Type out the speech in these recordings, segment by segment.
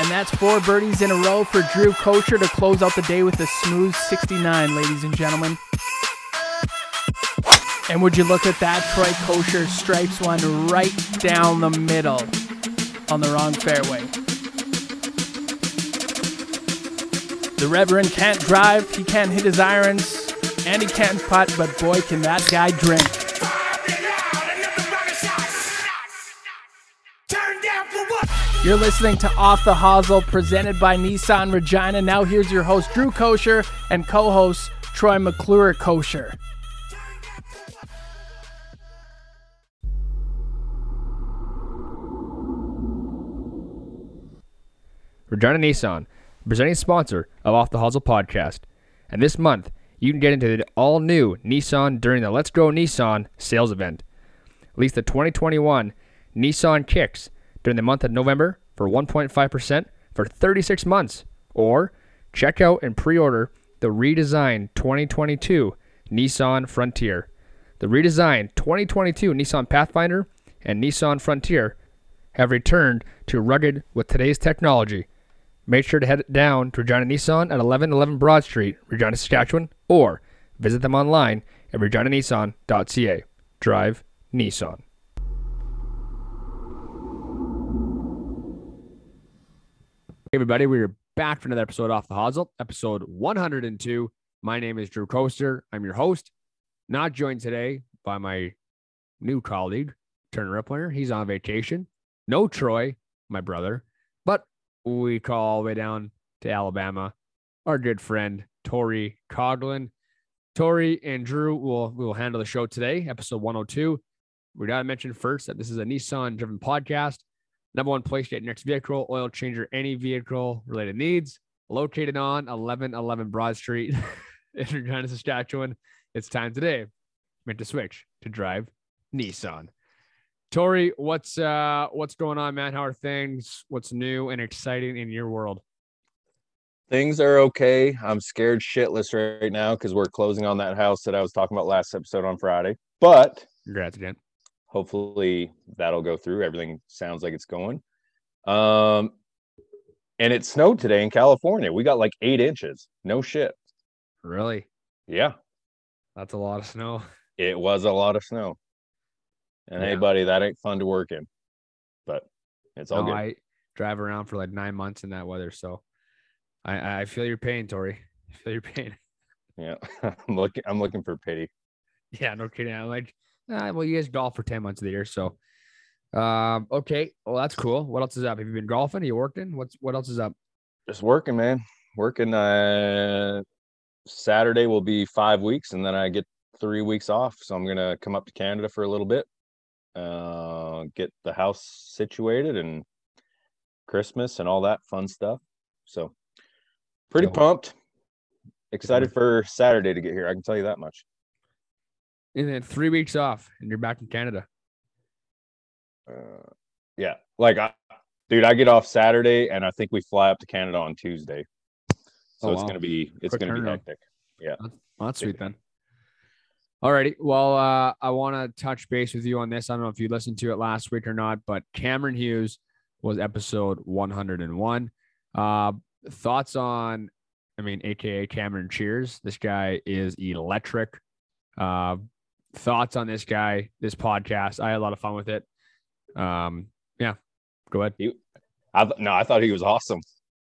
And that's four birdies in a row for Drew Kosher to close out the day with a smooth 69, ladies and gentlemen. And would you look at that? Troy Kosher stripes one right down the middle on the wrong fairway. The Reverend can't drive, he can't hit his irons, and he can't putt, but boy, can that guy drink. You're listening to Off the Hosel, presented by Nissan Regina. Now here's your host, Drew Kosher, and co-host, Troy McClure Kosher. Regina Nissan, presenting sponsor of Off the Hosel podcast. And this month, you can get into the all new Nissan during the Let's Go Nissan sales event. Lease the 2021 Nissan Kicks during the month of November for 1.5% for 36 months. Or check out and pre order the redesigned 2022 Nissan Frontier. The redesigned 2022 Nissan Pathfinder and Nissan Frontier have returned to rugged with today's technology. Make sure to head down to Regina Nissan at 1111 Broad Street, Regina, Saskatchewan, or visit them online at reginanissan.ca. Drive Nissan. Hey everybody, we're back for another episode off the Hosel, episode 102. My name is Drew Kosher. I'm your host. Not joined today by my new colleague, Turner Rippler. He's on vacation. No Troy, my brother, but we call all the way down to Alabama. Our good friend Tori Coglin. Tori and Drew will will handle the show today, episode 102. We gotta mention first that this is a Nissan driven podcast. Number one place to get next vehicle, oil change, or any vehicle related needs. Located on 1111 Broad Street in Regina, Saskatchewan. It's time today. Meant to switch to drive Nissan. Tori, what's uh what's going on, man? How are things? What's new and exciting in your world? Things are okay. I'm scared shitless right now because we're closing on that house that I was talking about last episode on Friday. But Congrats again. Hopefully that'll go through. Everything sounds like it's going. Um, and it snowed today in California. We got like eight inches. No shit. Really? Yeah, That's a lot of snow. it was a lot of snow. And Yeah. hey, buddy, that ain't fun to work in, but it's all No, good. I drive around for like nine months in that weather, so I I feel your pain, Tori. I feel your pain. Yeah, I'm looking. I'm looking for pity. Yeah, no kidding. I'm like, ah, well, you guys golf for 10 months of the year. So, um, okay. Well, that's cool. What else is up? Have you been golfing? Are you working? What's, what else is up? Just working, man. Working. Uh, Saturday will be five weeks, and then I get three weeks off. So I'm gonna come up to Canada for a little bit, uh, get the house situated, and Christmas and all that fun stuff. So pretty pumped. Excited for Saturday to get here. I can tell you that much. And then three weeks off and you're back in Canada. Uh, yeah, like I, dude, I get off Saturday, and I think we fly up to Canada on Tuesday. So Oh, it's wow. gonna be it's Quick gonna be hectic. Well, that's sweet then. All righty. Well, uh, I want to touch base with you on this. I don't know if you listened to it last week or not, but Cameron Hughes was episode 101. Uh, thoughts on, I mean, AKA Cameron Cheers. This guy is electric. Uh, thoughts on this guy, this podcast. I had a lot of fun with it. Um, yeah, go ahead. I th- no, I thought he was awesome.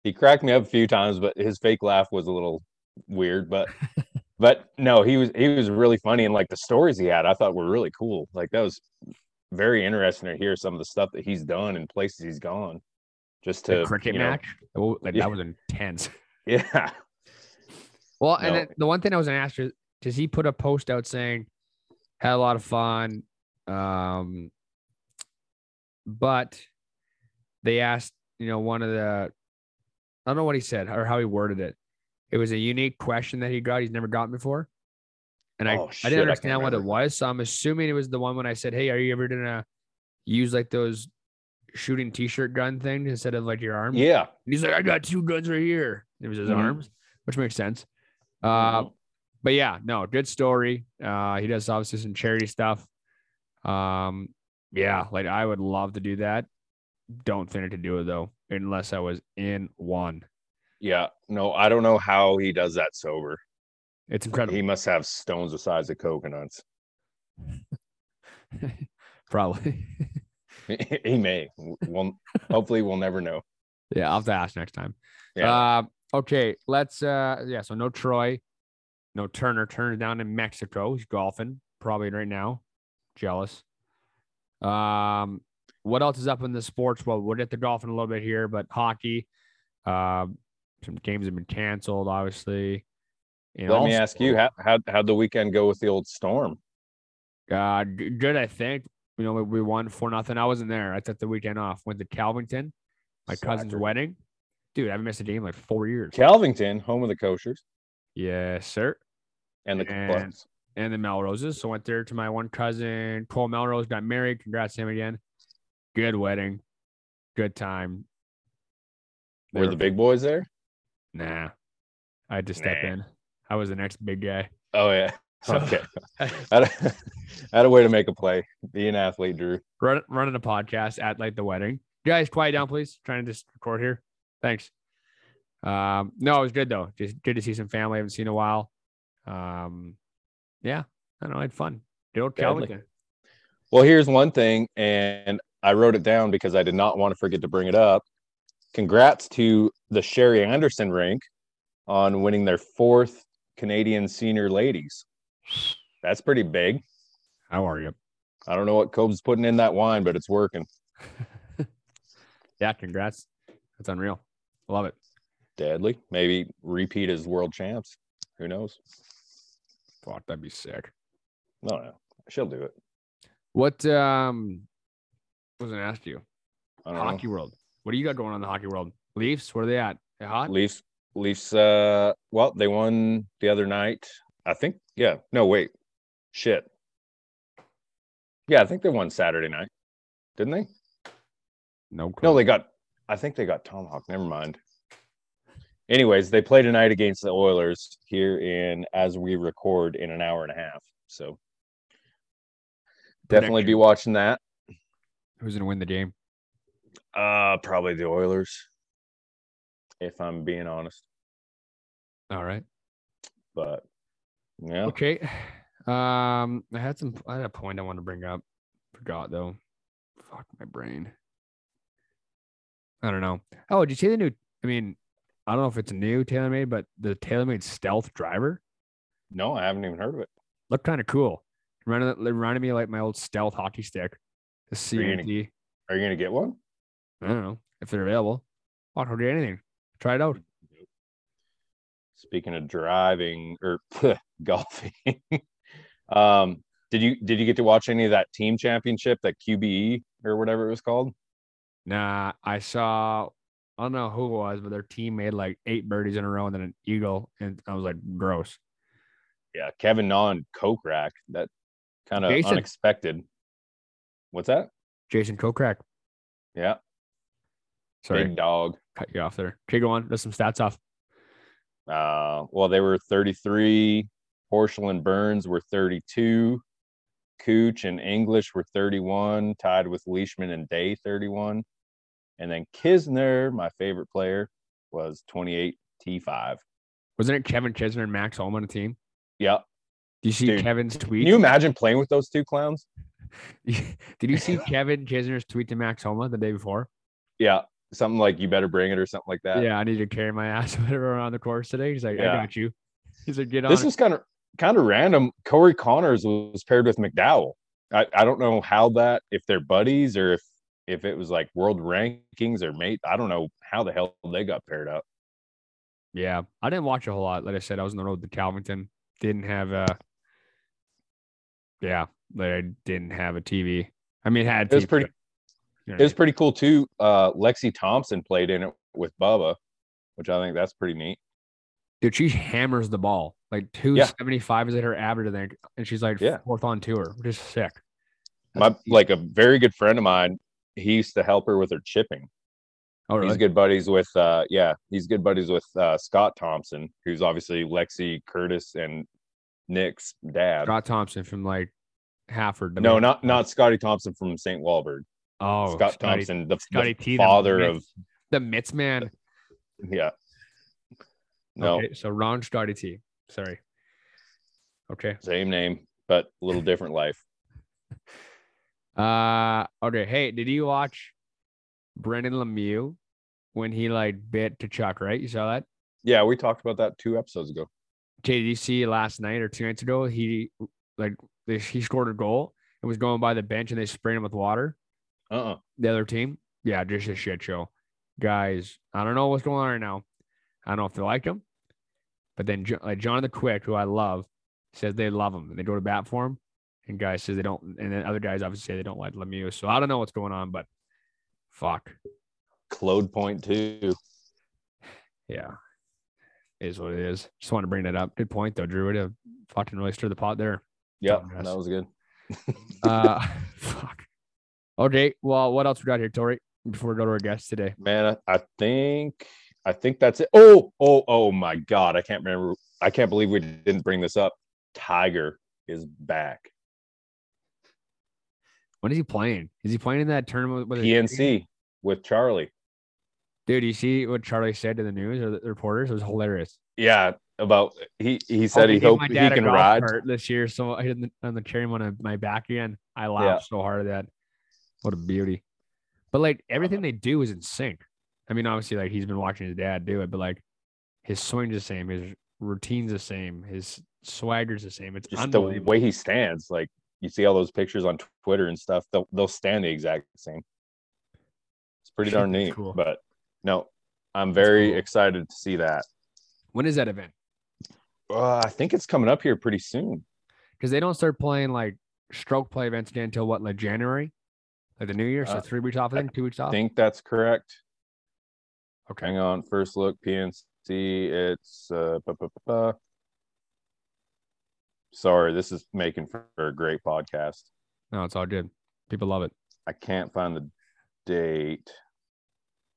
He cracked me up a few times, but his fake laugh was a little weird. But but no, he was he was really funny, and like the stories he had, I thought were really cool. Like that was very interesting to hear some of the stuff that he's done and places he's gone. Just to The cricket you know- match. Oh, like, Yeah. That was intense. yeah. Well, and No. then the one thing I was gonna ask you, does he put a post out saying had a lot of fun? Um, but they asked, you know, one of the I don't know what he said or how he worded it. It was a unique question that he got. He's never gotten before. And I, Oh, I shit, I didn't understand what it was. So I'm assuming it was the one when I said, Hey, are you ever gonna use like those shooting t-shirt gun thing instead of like your arm. Yeah. And he's like, I got two guns right here. It was his Mhm. arms, which makes sense. Uh, Mhm. But yeah, no, good story. Uh, he does obviously some charity stuff. Um, yeah, like I would love to do that. don't think I could do it though, unless I was in one. Yeah. No, I don't know how he does that sober. It's incredible. He must have stones the size of coconuts. Probably. he may. Well, hopefully, we'll never know. yeah, I'll have to ask next time. Yeah. Uh, okay, let's. uh Yeah, so no Troy, no Turner. Turner's down in Mexico. He's golfing probably right now. Jealous. Um, what else is up in the sports? Well, we'll get to golfing a little bit here, but hockey. Um, some games have been canceled, obviously. And Let me ask you, how how how'd the weekend go with the old storm? Uh, good, I think. You know, we- we won for nothing. I wasn't there. I took the weekend off. Went to Calvington, my cousin's wedding. Dude, I haven't missed a game in like four years. Calvington, home of the koshers Yes, sir. And the And- And the Melroses. So went there to my one cousin, Cole Melrose, got married. Congrats to him again. Good wedding. Good time. They Were the big boys there? Nah. I had to step Nah. in. I was the next big guy. Oh yeah. So- Okay. I had, a, I had a way to make a play. Be an athlete, Drew. Run, running a podcast at like the wedding. Guys, quiet down, please. Trying to just record here. Thanks. Um, no, it was good though. Just good to see some family I haven't seen in a while. Um, yeah, I don't know. I had fun. Deadly. Calvington. Well, here's one thing, and I wrote it down because I did not want to forget to bring it up. Congrats to the Sherry Anderson rink on winning their fourth Canadian senior ladies. That's pretty big. How are you? I don't know what Cobe's putting in that wine, but it's working. Yeah, congrats. That's unreal. Love it. Deadly. Maybe repeat as world champs. Who knows? Fuck, that'd be sick. No, no. She'll do it. What um was not asked you? I don't Hockey world. What do you got going on in the hockey world? Leafs, where are they at? They hot? Leafs, Leafs, uh, well, they won the other night. I think, yeah. No, wait. Shit. Yeah, I think they won Saturday night. Didn't they? No, No, they got. I think they got Tomahawk. Never mind. Anyways, they play tonight against the Oilers here in as we record in an hour and a half. So definitely be watching that. Who's gonna win the game? Uh probably the Oilers, if I'm being honest. All right. But yeah, Okay. Um, I had some. I had a point I want to bring up. Forgot though. Fuck my brain. I don't know. Oh, did you see the new? I mean, I don't know if it's new TaylorMade, but the TaylorMade Stealth driver no, I haven't even heard of it. looked kind of cool. Reminded, it reminded me of like my old Stealth hockey stick. The Are you gonna- CNT. Are you gonna get one? I don't know if they're available. I'll do anything. Try it out. Speaking of driving or golfing, um, did you did you get to watch any of that team championship, that QBE or whatever it was called? Nah, I saw. I don't know who it was, but their team made like eight birdies in a row and then an eagle, and I was like, gross. Yeah, Kevin Na and Kokrak. That kind of unexpected. What's that? Jason Kokrak. Yeah, Sorry, big dog. cut you off there. Okay, go on. There's some stats off. Uh, well, they were 33. Horschel and Burns were 32. Cooch and English were 31, tied with Leishman and Day 31. And then Kisner, my favorite player, was 28 T5. Wasn't it Kevin Kisner and Max Homa on a team? Yep. Do you see Dude, Kevin's tweet? Can you imagine playing with those two clowns? Did you see Kevin Kisner's tweet to Max Homa the day before? Yeah. Something like you better bring it or something like that. yeah, I need to carry my ass whatever around the course today. He's like, I got you. He's like, get on. This it. was kind of kind of random. Corey Conners was paired with McDowell. I, I don't know how that if they're buddies or if if it was like world rankings or mate. I don't know how the hell they got paired up. Yeah, I didn't watch a whole lot. Like I said, I was on the road to Calvington. Didn't have a. Yeah, like I didn't have a TV. I mean, it had. It was pretty- but, you know It was pretty cool too. Uh, Lexi Thompson played in it with Bubba, which I think that's pretty neat. dude, she hammers the ball like two seventy five is at her average, I think, and she's like Yeah. fourth on tour, which is sick. My like a very good friend of mine. He used to help her with her chipping. Oh, really? He's good buddies with uh yeah, he's good buddies with uh Scott Thompson, who's obviously Lexi, Curtis, and Nick's dad. Scott Thompson from like Hafford. No, not not Scotty Thompson from St. Walburg. Oh, Scott Scotty- Thompson, the, Scotty the T, the father of the Mitts man. yeah. No, Okay, so Ron Scotty T. Sorry. Okay. same name, but a little different life. Uh okay. Hey, did you watch Brendan Lemieux when he like bit Tkachuk, right? You saw that? Yeah, we talked about that two episodes ago. Okay, did you see last night or two nights ago? He like they, he scored a goal and was going by the bench and they sprayed him with water. Uh-uh. The other team, yeah, just a shit show. Guys, I don't know what's going on right now. I don't know if they like him, but then like Jonathan Quick, who I love, says they love him and they go to bat for him. And guys says they don't, and then other guys obviously say they don't like Lemieux. So I don't know what's going on, but fuck, Claude two. yeah, is what it is. Just want to bring that up. Good point though, Drew. Would have fucking really stirred the pot there. Dumbass. that was good. Uh, fuck. Okay, well, what else we got here, Tori? Before we go to our guest today. Man, I, I think I think that's it. Oh, oh, oh my god. I can't remember. I can't believe we didn't bring this up. Tiger is back. When is he playing? Is he playing in that tournament with PNC with Charlie. Dude, you see what Charlie said to the news or the reporters? It was hilarious. Yeah, about he he said Oh, he hoped he can ride. this year, so I hit on the cherry on my back again. I laughed so hard at that. What a beauty! But like everything they do is in sync. I mean, obviously, like he's been watching his dad do it, but like his swing's the same, his routine's the same, his swagger's the same. It's Just the way he stands, like you see all those pictures on Twitter and stuff. They'll they'll stand the exact same. It's pretty darn neat. cool. But no, I'm very cool. excited to see that. when is that event? Uh, I think it's coming up here pretty soon. Because they don't start playing like stroke play events again until what, like January, like the New Year. So Uh, three weeks off, I think, two weeks off. I think that's correct. okay. Hang on. First look, PNC. It's uh. Sorry. This is making for a great podcast. No, it's all good. People love it. I can't find the date.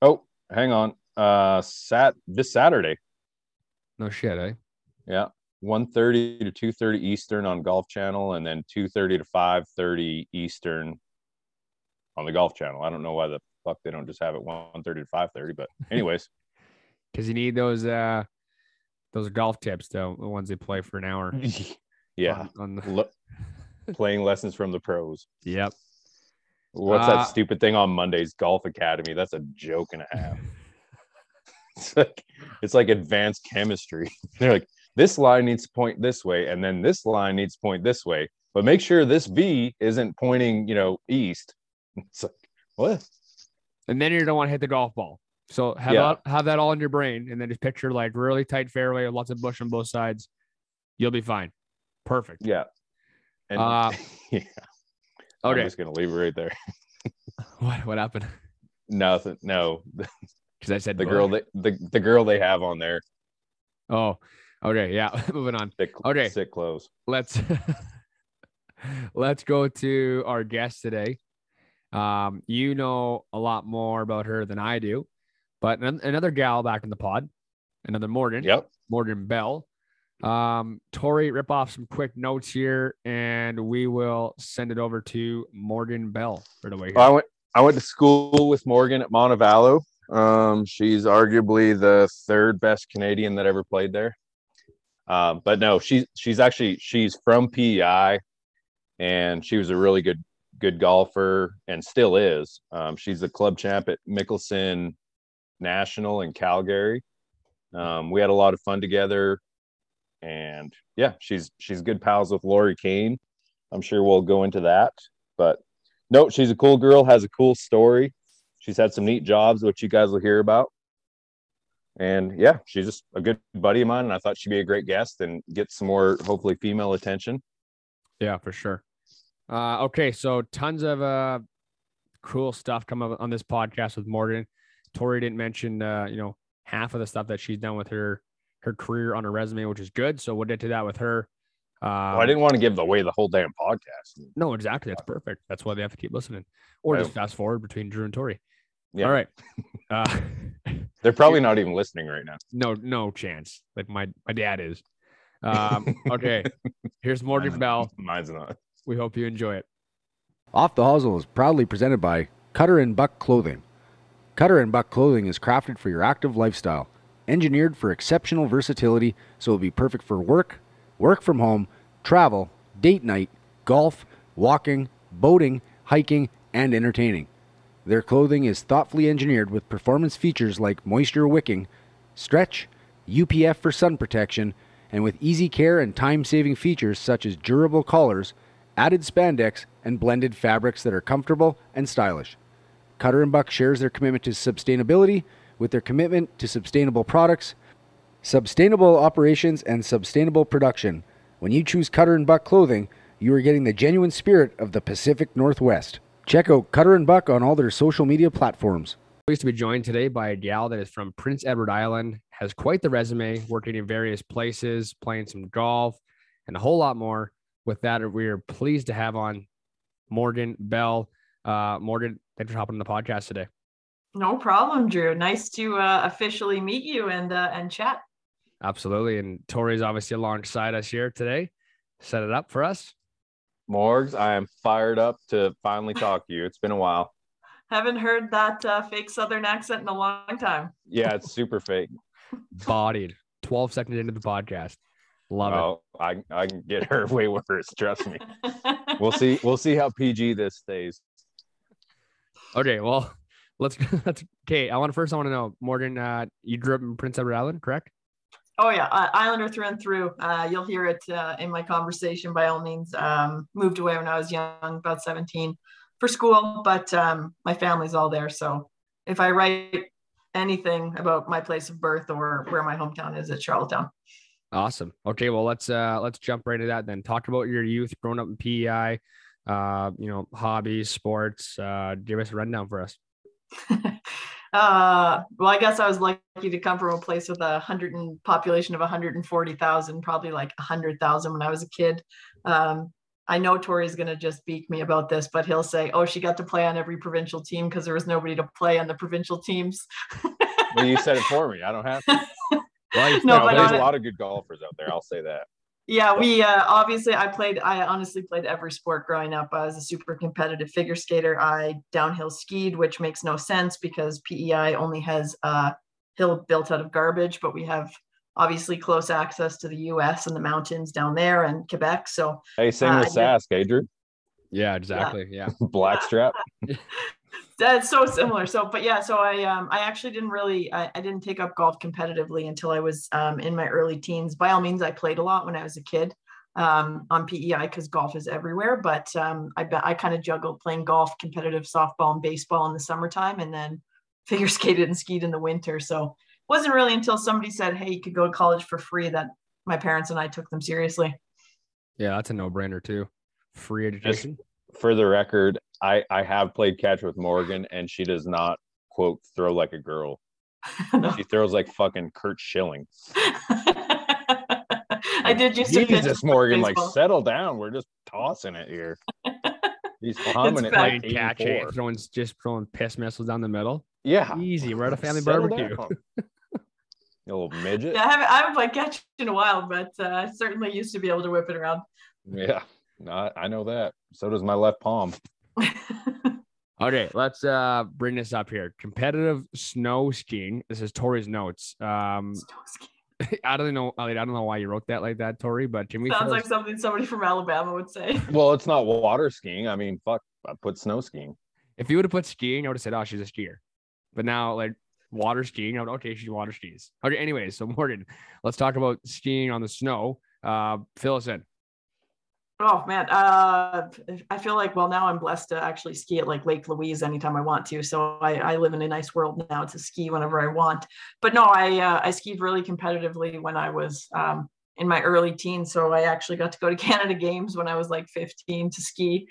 Oh, hang on. Uh, sat this Saturday. No shit, eh? Yeah, 1.30 to 2.30 Eastern on Golf Channel, and then 2.30 to 5.30 Eastern on the Golf Channel. I don't know why the fuck they don't just have it 1.30 to 5.30, but anyways, Because you need those uh those golf tips though, the ones they play for an hour. yeah, On, the, Lo- playing lessons from the pros. yep. What's Uh, that stupid thing on Mondays? Golf Academy. That's a joke and a half. It's like it's like advanced chemistry. They're like, this line needs to point this way, and then this line needs to point this way. But make sure this V isn't pointing, you know, east. It's like, what? And then you don't want to hit the golf ball. So have Yeah. all, have that all in your brain, and then just picture like really tight fairway with lots of bush on both sides. You'll be fine. Perfect. Yeah. And Uh, yeah, I'm Okay. just gonna leave it right there. What what happened? Nothing. No, Because I said the bush. girl that the, the girl they have on there, Oh, okay. Yeah. Moving on. sick, Okay. sick clothes. let's let's go to our guest today. Um, you know a lot more about her than I do, but an- another gal back in the pod, another Morgan, Yep. Morgan Bell. Um, Tori, rip off some quick notes here, and we will send it over to Morgan Bell right away. here. I went I went to school with Morgan at Montevallo. Um, she's arguably the third best Canadian that ever played there. Um, but no, she's she's actually she's from PEI, and she was a really good good golfer and still is. Um, she's the club champ at Mickelson National in Calgary. Um, we had a lot of fun together, and yeah, she's she's good pals with Lori Kane. I'm sure we'll go into that, but no, she's a cool girl, has a cool story. She's had some neat jobs, which you guys will hear about. And yeah, she's just a good buddy of mine, and I thought she'd be a great guest and get some more, hopefully, female attention. Yeah, for sure. Uh, okay, so tons of uh, cool stuff come up on this podcast with Morgan. Tori didn't mention, uh, you know, half of the stuff that she's done with her her career on her resume, which is good. So we'll get to that with her. Um, oh, I didn't want to give away the whole damn podcast. No, exactly. That's perfect. That's why they have to keep listening, or Right. just fast forward between Drew and Tori. Yeah. All right. Uh, They're probably not even listening right now. no, no chance. Like my my dad is. Um, okay. Here's Morgan Bell. Mine's not. We hope you enjoy it. Off the Hosel is proudly presented by Cutter and Buck Clothing. Cutter and Buck Clothing is crafted for your active lifestyle, engineered for exceptional versatility, so it'll be perfect for work, work from home, travel, date night, golf, walking, boating, hiking, and entertaining. Their clothing is thoughtfully engineered with performance features like moisture wicking, stretch, UPF for sun protection, and with easy care and time saving features such as durable collars, added spandex, and blended fabrics that are comfortable and stylish. Cutter and Buck shares their commitment to sustainability with their commitment to sustainable products, sustainable operations, and sustainable production. When you choose Cutter and Buck clothing, you are getting the genuine spirit of the Pacific Northwest. Check out Cutter and Buck on all their social media platforms. Pleased to be joined today by a gal that is from Prince Edward Island, has quite the resume, working in various places, playing some golf, and a whole lot more. With that, we are pleased to have on Morgan Bell. Uh, Morgan, thanks for hopping on the podcast today. No problem, Drew. Nice to uh, officially meet you and uh, and chat. Absolutely, and Tori's obviously alongside us here today. Set it up for us. Morgs, I am fired up to finally talk to you. It's been a while. Haven't heard that uh, fake Southern accent in a long time. Yeah, it's super fake. Bodied. 12 seconds into the podcast. Love oh, it. I I can get her way worse. Trust me. we'll see. We'll see how PG this stays. Okay, well, let's let's okay. I want to first I want to know, Morgan, uh, you grew up in Prince Edward Island, correct? Oh yeah, uh, Islander through and through. Uh, you'll hear it uh, in my conversation. By all means, um, moved away when I was young, about 17, for school, but um, my family's all there. So if I write anything about my place of birth or where my hometown is, at Charlottetown. Awesome. Okay, well let's uh let's jump right into that then. Talk about your youth growing up in PEI, uh, you know, hobbies, sports. Uh, give us a rundown for us. Uh, well, I guess I was lucky to come from a place with a hundred and population of 140,000, probably like 100,000 when I was a kid. Um, I know Tori's going to just beat me about this, but he'll say, "Oh, she got to play on every provincial team because there was nobody to play on the provincial teams." well, you said it for me. I don't have to. Well, no, there's a lot of good golfers out there. I'll say that yeah we uh, obviously i played i honestly played every sport growing up. I was a super competitive figure skater. I downhill skied which makes no sense because pei only has a hill built out of garbage but we have obviously close access to the us and the mountains down there and quebec so hey same uh, with sask adrian yeah exactly yeah, yeah. blackstrap that's so similar. So, but yeah, so I um I actually didn't really I, I didn't take up golf competitively until I was um in my early teens. By all means, I played a lot when I was a kid um on PEI because golf is everywhere. But um I bet I kind of juggled playing golf, competitive softball, and baseball in the summertime, and then figure skated and skied in the winter. So it wasn't really until somebody said, "Hey, you could go to college for free," that my parents and I took them seriously. Yeah, that's a no brainer too. Free education. Just for the record, I I have played catch with Morgan, and she does not quote throw like a girl. no. She throws like fucking Curt Schilling. I did just Jesus Morgan, like settle down. We're just tossing it here. He's humming it like catching, throwing just throwing piss missiles down the middle. Yeah, easy. We're at a family settle barbecue. a little midget. Yeah, I haven't, I haven't played catch in a while, but uh, certainly used to be able to whip it around. Yeah, no, I know that. So does my left palm. okay, let's uh bring this up here. Competitive snow skiing. This is Tori's notes. Um I don't know. I don't know why you wrote that like that, Tori. But can we? Sounds like something somebody from Alabama would say. Well, it's not water skiing. I mean, fuck. I put snow skiing. If you would have put skiing, I would have said, "Oh, she's a skier." But now, like water skiing, I would okay, she's water skis. Okay. Anyways, so Morgan, let's talk about skiing on the snow. Uh, fill us in. Oh man, uh, I feel like well now I'm blessed to actually ski at like Lake Louise anytime I want to. So I, I live in a nice world now to ski whenever I want. But no, I uh, I skied really competitively when I was um, in my early teens. So I actually got to go to Canada Games when I was like 15 to ski.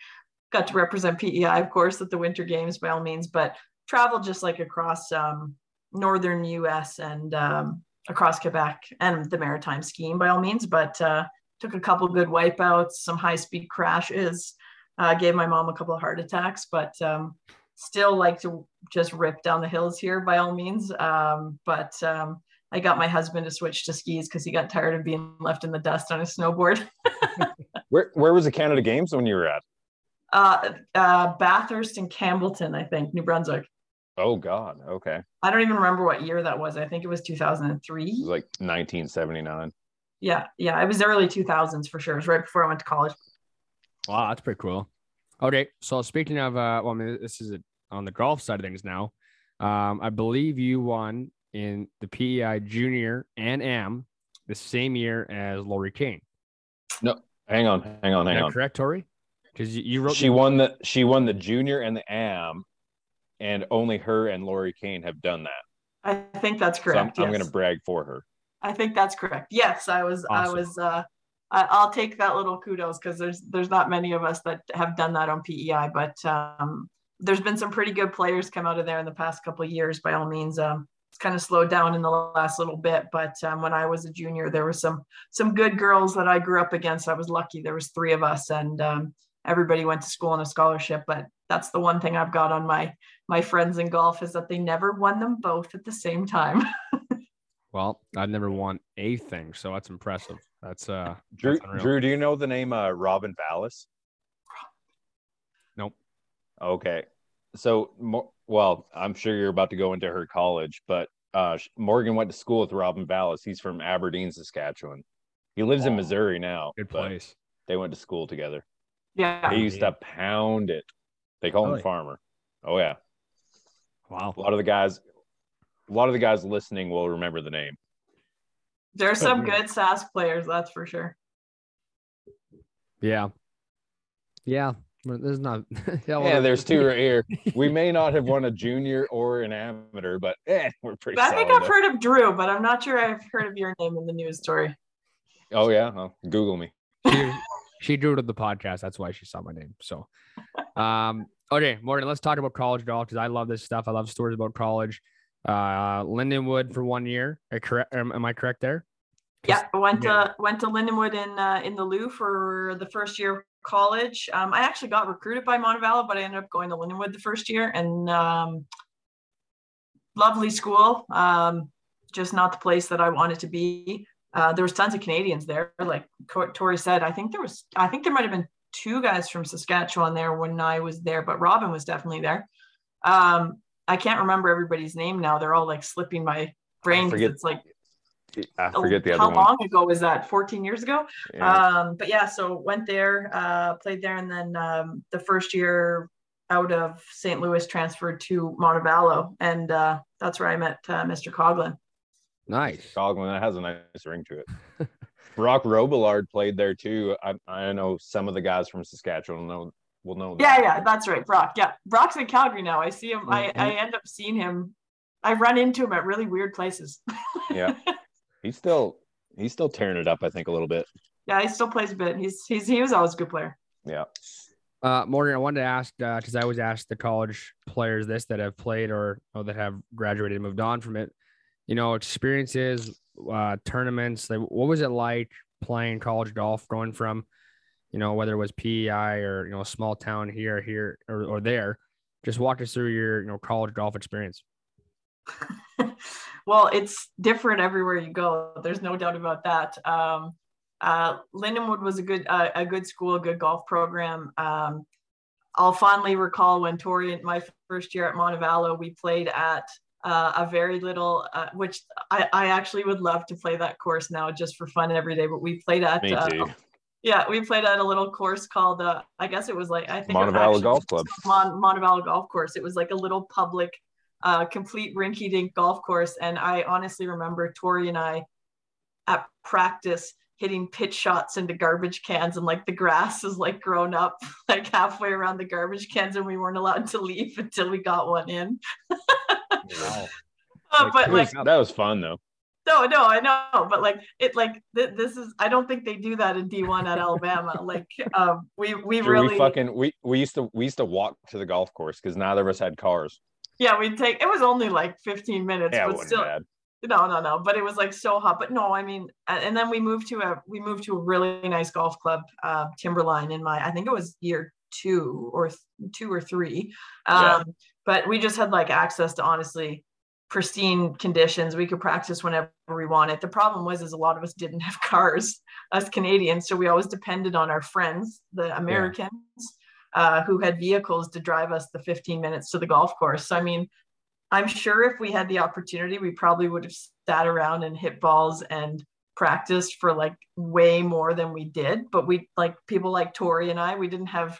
Got to represent PEI, of course, at the Winter Games by all means, but traveled just like across um, northern U.S. and um, across Quebec and the maritime skiing by all means. But uh, took a couple good wipeouts, some high speed crashes, uh, gave my mom a couple of heart attacks, but um, still like to just rip down the hills here by all means. Um, but um, I got my husband to switch to skis because he got tired of being left in the dust on his snowboard. where where was the Canada Games when you were at? Uh, uh, Bathurst and Campbellton, I think, New Brunswick. Oh God. Okay. I don't even remember what year that was. I think it was 2003. It was like 1979. Yeah, yeah, it was early 2000s for sure. It was right before I went to college. Wow, that's pretty cool. Okay, so speaking of, uh, well, I mean, this is on the golf side of things now. Um, I believe you won in the PEI Junior and Am the same year as Lori Kane. No, hang on, hang on, hang on. correct, Tori? Because you, you wrote She won the she won the junior and the AM, and only her and Lori Kane have done that. I think that's So I'm, correct. I'm gonna brag for her. I think that's correct. Yes, I was. I was. Uh, I, I'll take that little kudos because there's there's not many of us that have done that on PEI, but um, there's been some pretty good players come out of there in the past couple of years. By all means, um, it's kind of slowed down in the last little bit, but um, when I was a junior, there were some some good girls that I grew up against. I was lucky. There was three of us, and um, everybody went to school on a scholarship. But that's the one thing I've got on my my friends in golf is that they never won them both at the same time. Well, I've never won a thing, so that's impressive. That's uh, Drew, That's. Drew, do you know the name uh, Robin Vallis? Nope. Okay, so well, I'm sure you're about to go into her college, but uh, Morgan went to school with Robin Vallis. He's from Aberdeen, Saskatchewan. He lives in Oh, Missouri now. good place. They went to school together. yeah. They used to pound it. They call Really? him Farmer. Oh yeah, Wow. a lot of the guys, a lot of the guys listening will remember the name. There's some good Sask players, that's for sure. Yeah. Yeah. There's not. yeah, well, Yeah, there's two right here. We may not have won a junior or an amateur, but eh, we're pretty. I think solid I've though. heard of Drew, but I'm not sure I've heard of your name in the news story. Oh yeah, well, Google me. she, she drew to the podcast. That's why she saw my name. So, um, okay, Morgan, let's talk about college golf because I love this stuff. I love stories about college. Uh, Lindenwood for one year. Am I correct? Am, I correct there? Yeah, I went yeah. to went to Lindenwood in uh, in the Lou for the first year of college. Um, I actually got recruited by Montevallo, but I ended up going to Lindenwood the first year, and um, lovely school. Um, just not the place that I wanted to be. Uh, there was tons of Canadians there, like Tori said. I think there was, I think there might have been two guys from Saskatchewan there when I was there, but Robin was definitely there. Um, I can't remember everybody's name now. They're all like slipping my brain. forget It's like I forget the how other one. long ago was that 14 years ago Yeah. um but yeah so went there uh played there and then um the first year out of st louis transferred to montevallo and uh that's where i met uh, mr coglin Nice. Coughlin, that has a nice ring to it. Brock Robillard played there too. I, I know some of the guys from Saskatchewan know will know. That. yeah yeah that's right brock yeah brock's in calgary now i see him I, Mhm. I end up seeing him i run into him at really weird places yeah. He's still he's still tearing it up. I think a little bit. yeah he still plays a bit he's he's he was always a good player Yeah. Uh, Morgan, I wanted to ask because I always ask the college players this that have played or, or that have graduated and moved on from it. You know, experiences, uh, tournaments. Like, what was it like playing college golf, going from, you know, whether it was PEI or you know a small town here, here or, or there? Just walk us through your you know college golf experience. well, it's different everywhere you go. There's no doubt about that. Um, uh, Lindenwood was a good uh, a good school, a good golf program. Um, I'll fondly recall when Tori and my first year at Montevallo, we played at uh, a very little, uh, which I, I actually would love to play that course now just for fun every day. But we played at uh, too. Yeah, we played at a little course called uh, I guess it was like I think it Montevallo actually- Golf Club. Mon- Montevallo Golf Course. It was like a little public, uh, complete rinky dink golf course. And I honestly remember Tori and I at practice hitting pitch shots into garbage cans and like the grass is like grown up like halfway around the garbage cans and we weren't allowed to leave until we got one in. Wow. Uh, Like, but It like was- that was fun though. No, no, I know, but like it, like th- this is. I don't think they do that in D one at Alabama. Like, um, we we Drew, really, we fucking we, we used to we used to walk to the golf course because neither of us had cars. yeah, we take. It was only like fifteen minutes, Yeah, but still, bad. no, no, no. But it was like so hot. But no, I mean, and then we moved to a we moved to a really nice golf club, uh, Timberline, in my I think it was year two or th- two or three. Um, Yeah. But we just had like access to honestly pristine conditions. We could practice whenever we wanted. The problem was is a lot of us didn't have cars, us Canadians, so we always depended on our friends, the Americans. uh, who had vehicles to drive us the 15 minutes to the golf course. So, I mean, I'm sure if we had the opportunity, we probably would have sat around and hit balls and practiced for like way more than we did. But we, like people like Tori and I, we didn't have,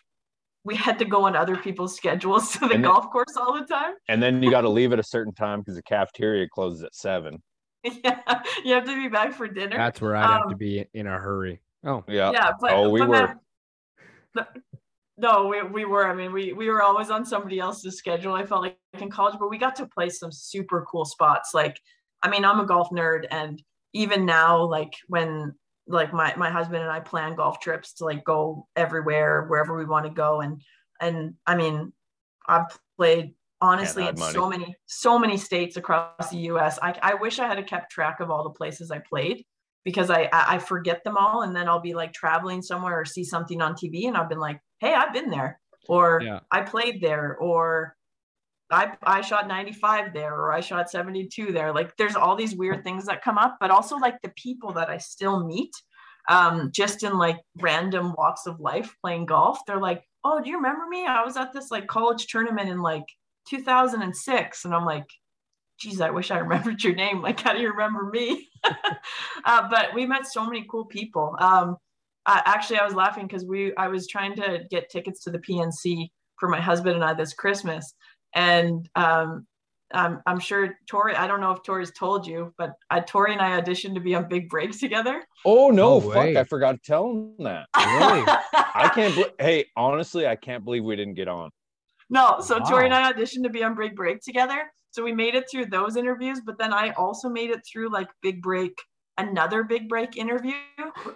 we had to go on other people's schedules to the then- golf course all the time. And then you got to leave at a certain time because the cafeteria closes at seven. Yeah, you have to be back for dinner. That's where I'd have to Um, be in a hurry. Oh, Yeah. yeah, but Oh, we but were. then- but- no, we, we were. I mean, we we were always on somebody else's schedule. I felt like in college, but we got to play some super cool spots. Like, I mean, I'm a golf nerd, and even now, like when like my my husband and I plan golf trips to like go everywhere, wherever we want to go, and and I mean, I've played honestly in money. so many so many states across the U.S. I I wish I had kept track of all the places I played because I, I forget them all, and then I'll be like traveling somewhere or see something on TV, and I've been like, hey, I've been there, or Yeah. I played there, or I I shot 95 there, or I shot 72 there. Like there's all these weird things that come up, but also like the people that I still meet, um, just in like random walks of life playing golf. They're like, oh, do you remember me? I was at this like college tournament in like 2006, and I'm like. Geez, I wish I remembered your name. Like, how do you remember me? uh, but we met so many cool people. Um, uh, actually, I was laughing because we I was trying to get tickets to the PNC for my husband and I this Christmas, and um, I'm I'm sure Tori. I don't know if Tori's told you, but uh, Tori and I auditioned to be on Big Break together. Oh no, No fuck! way. I forgot to tell him that. Really? I can't. Bel hey, honestly, I can't believe we didn't get on. No, so Tori and I auditioned to be on Big Break together. So we made it through those interviews, but then I also made it through like Big Break, another Big Break interview.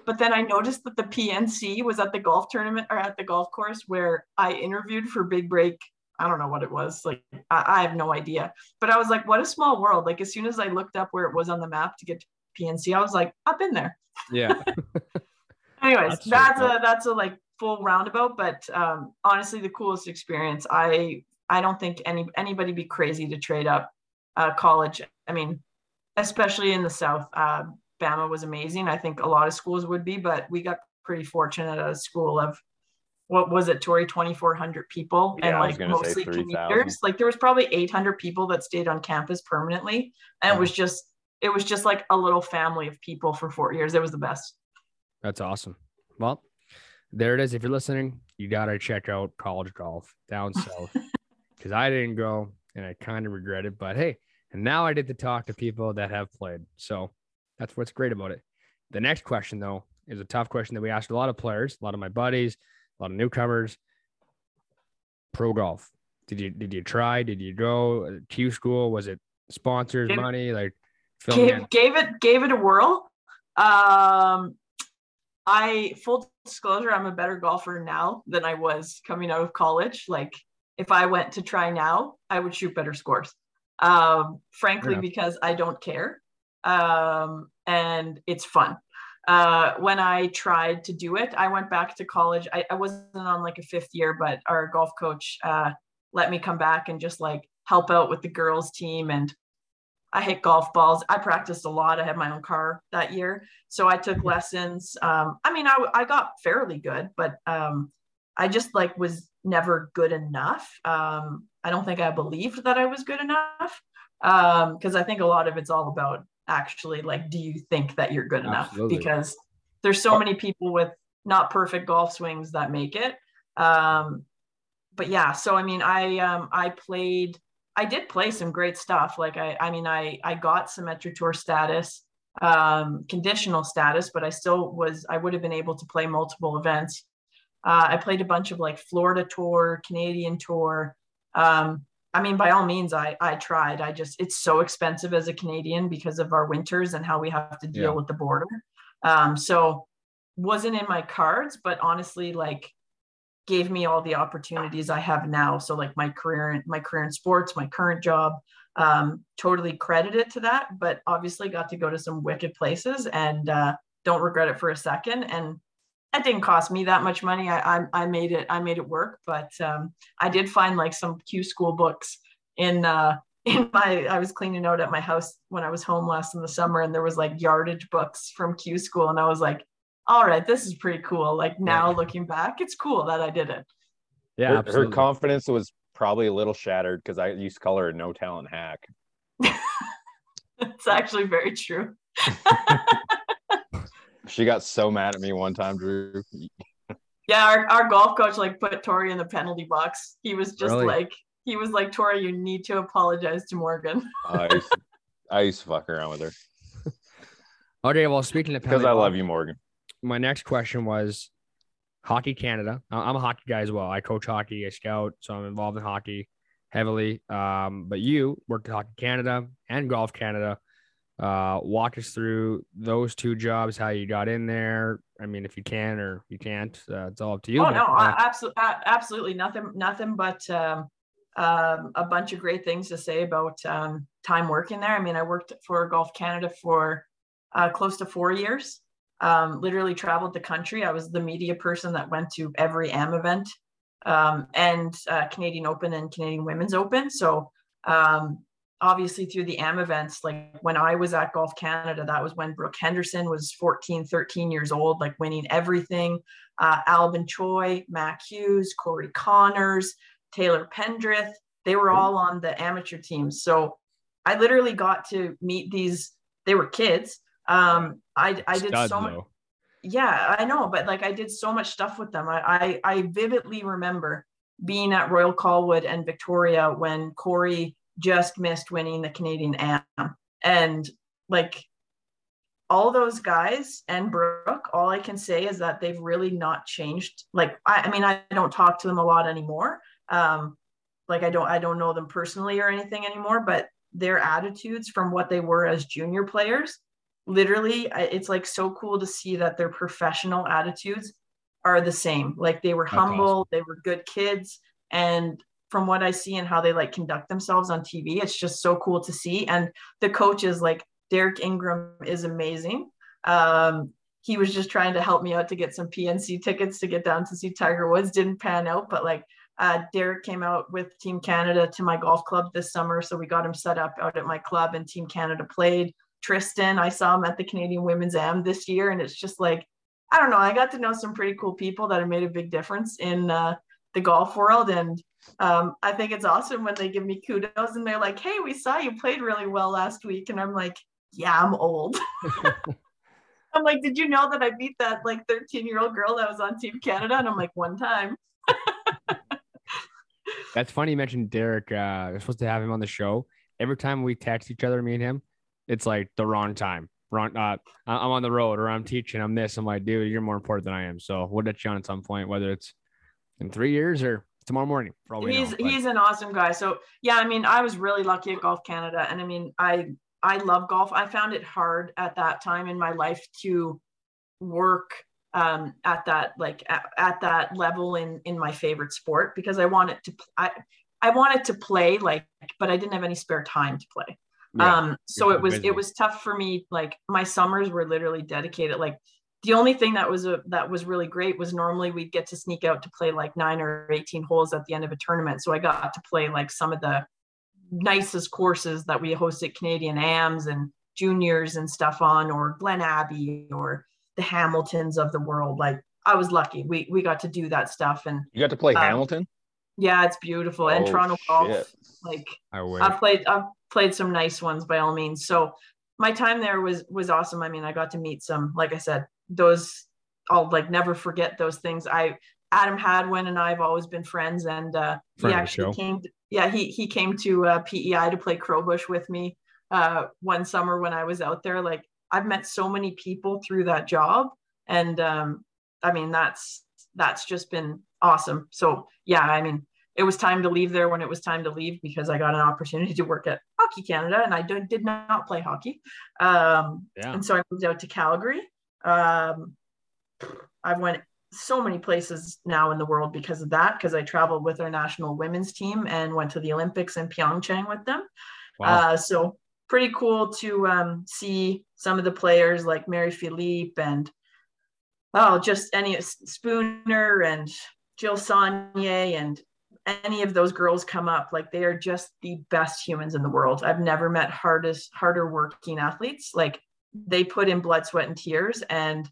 But then I noticed that the PNC was at the golf tournament or at the golf course where I interviewed for Big Break. I don't know what it was. Like, I, I have no idea. But I was like, what a small world. Like, as soon as I looked up where it was on the map to get to PNC, I was like, I've been there yeah. anyways That's that's, so cool. a that's a like full roundabout but um honestly the coolest experience i i don't think any anybody be crazy to trade up uh college i mean especially in the south uh bama was amazing i think a lot of schools would be but we got pretty fortunate at a school of what was it tori 2400 people Yeah, and like mostly 3,000. commuters like there was probably 800 people that stayed on campus permanently and it hmm. was just it was just like a little family of people for four years it was the best That's awesome. Well, there it is. If you're listening, you got to check out college golf down south because I didn't go and I kind of regret it. But hey, and now I get to talk to people that have played. So that's what's great about it. The next question, though, is a tough question that we asked a lot of players, a lot of my buddies, a lot of newcomers. Pro golf. Did you did you try? Did you go to school? Was it sponsors, Give- money? Like in. gave, gave it gave it a whirl. Um, I full disclosure, I'm a better golfer now than I was coming out of college. Like if I went to try now, I would shoot better scores. Um, frankly, because I don't care, um, and it's fun. Uh, when I tried to do it, I went back to college. I, I wasn't on like a fifth year, but our golf coach uh, let me come back and just like help out with the girls team and I hit golf balls. I practiced a lot. I had my own car that year. So I took lessons. Um, I mean, I, I got fairly good, but um, I just like was never good enough. Um, I don't think I believed that I was good enough because I think a lot of it's all about actually like, do you think that you're good Absolutely. enough? Because there's so many people with not perfect golf swings that make it. Um, but yeah, so I mean, I um, I played. I did play some great stuff. Like I, I mean, I I got Symetra Tour status, um, conditional status, but I still was. I would have been able to play multiple events. Uh, I played a bunch of like Florida Tour, Canadian Tour. Um, I mean, by all means, I I tried. I just it's so expensive as a Canadian because of our winters and how we have to deal Yeah. with the border. Um, so wasn't in my cards, but honestly, like gave me all the opportunities I have now. So like my career, my career in sports, my current job, um, totally credit it to that. But obviously got to go to some wicked places and uh, don't regret it for a second. And it didn't cost me that much money. I I, I made it I made it work. But um, I did find like some Q school books in uh, in my I was cleaning out at my house when I was home last in the summer, and there was like yardage books from Q school, and I was like, all right, this is pretty cool. Like now Yeah. looking back, it's cool that I did it. Yeah, her, her confidence was probably a little shattered because I used to call her a no talent hack. it's actually very true. She got so mad at me one time, Drew. Yeah, our, our golf coach like put Tori in the penalty box. He was just Really? like he was like, Tori, you need to apologize to Morgan. I used, to, I used to fuck around with her okay, well, speaking of because I love you, Morgan. my next question was Hockey Canada. I- I'm a hockey guy as well. I coach hockey, I scout, so I'm involved in hockey heavily. Um, but you worked at Hockey Canada and Golf Canada. Uh, walk us through those two jobs, how you got in there. I mean, if you can or you can't, uh, it's all up to you. oh no, uh, absolutely, absolutely nothing, nothing but um, um, a bunch of great things to say about um, time working there. I mean, I worked for Golf Canada for uh, close to four years. Um, literally traveled the country. I was the media person that went to every AM event um, and uh, Canadian Open and Canadian Women's Open. So um, obviously through the AM events, like when I was at Golf Canada, that was when Brooke Henderson was 14, 13 years old, like winning everything. Uh, Albin Choi, Mac Hughes, Corey Conners, Taylor Pendrith, they were all on the amateur teams. So I literally got to meet these, they were kids. Um, I, I did so much yeah i know but like i did so much stuff with them i i, I vividly remember being at royal colwood and victoria when corey just missed winning the canadian am. And like all those guys and brooke all i can say is that they've really not changed. Like i, I mean i don't talk to them a lot anymore. Um like i don't i don't know them personally or anything anymore but their attitudes from what they were as junior players literally it's like so cool to see that their professional attitudes are the same. Like they were That's humble they were good kids and from what i see and how they like conduct themselves on tv it's just so cool to see. And the coaches like derek ingram is amazing. Um he was just trying to help me out to get some pnc tickets to get down to see tiger woods. Didn't pan out but like uh, Derek came out with Team Canada to my golf club this summer, so we got him set up out at my club, and Team Canada played. Tristan, I saw him at the Canadian Women's Am this year, and it's just like, I don't know, I got to know some pretty cool people that have made a big difference in uh, the golf world, and um, I think it's awesome when they give me kudos and they're like, "Hey, we saw you played really well last week," and I'm like, "Yeah, I'm old." I'm like, "Did you know that I beat that like 13 year old girl that was on Team Canada?" And I'm like, "One time." That's funny. You mentioned Derek. Uh, we're supposed to have him on the show. Every time we text each other, me and him, it's like the wrong time. Wrong. Uh, I'm on the road or I'm teaching. I'm this. I'm like, dude, you're more important than I am. So we'll get you on at some point, whether it's in three years or tomorrow morning. For all we he's know. But he's an awesome guy. So yeah, I mean, I was really lucky at Golf Canada, and I mean, I I love golf. I found it hard at that time in my life to work um, at that like at, at that level in in my favorite sport because I wanted to I I wanted to play like, but I didn't have any spare time to play. yeah, um so it was busy. it was tough for me like my summers were literally dedicated like the only thing that was a that was really great was normally we'd get to sneak out to play like 9 or 18 holes at the end of a tournament so i got to play like some of the nicest courses that we hosted canadian ams and juniors and stuff on or glen abbey or the hamiltons of the world like i was lucky we we got to do that stuff and You got to play Um, Hamilton. yeah it's beautiful and Oh, toronto shit. golf like I. I've played I've played some nice ones by all means. So my time there was was awesome. I mean, I got to meet some, like I said, those I'll like never forget those things. I Adam Hadwin and I have always been friends, and uh, he Friend the actually came. yeah, he he came to uh, PEI to play Crowbush with me uh, one summer when I was out there. Like I've met so many people through that job, and um, I mean that's that's just been awesome. So yeah, I mean it was time to leave there when it was time to leave because I got an opportunity to work at Hockey Canada and I did, did not play hockey. Um, Yeah. And so I moved out to Calgary. Um, I've went so many places now in the world because of that, because I traveled with our national women's team and went to the Olympics in Pyeongchang with them. Wow. Uh, so pretty cool to um, see some of the players like Marie-Philip and oh, just any Spooner and Jill Saulnier and any of those girls come up. Like they are just the best humans in the world. I've never met hardest, harder working athletes. Like they put in blood, sweat, and tears, and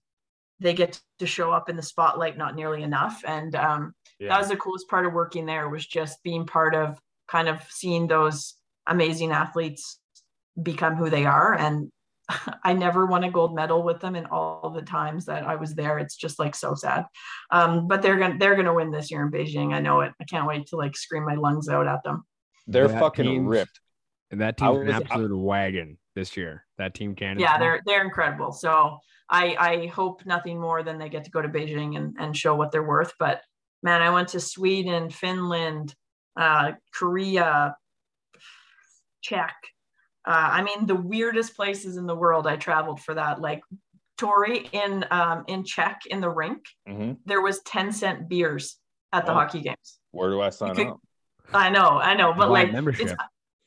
they get to show up in the spotlight not nearly enough. And um, Yeah. that was the coolest part of working there was just being part of kind of seeing those amazing athletes become who they are and I never won a gold medal with them in all the times that I was there. It's just like so sad. Um, but they're gonna they're gonna win this year in Beijing. I know it. I can't wait to like scream my lungs out at them. They're That fucking team's- ripped. And that I team's an was- I- absolute wagon this year. That team Canada. Yeah, they're they're incredible. So I I hope nothing more than they get to go to Beijing and, and show what they're worth. But man, I went to Sweden, Finland, uh, Korea, Czech. Uh, I mean, the weirdest places in the world I traveled for that. Like Tori in um, in Czech in the rink, hmm there was 10 cent beers at the Oh. hockey games. Where do I sign could- up? I know, I know, but Buy like membership. it's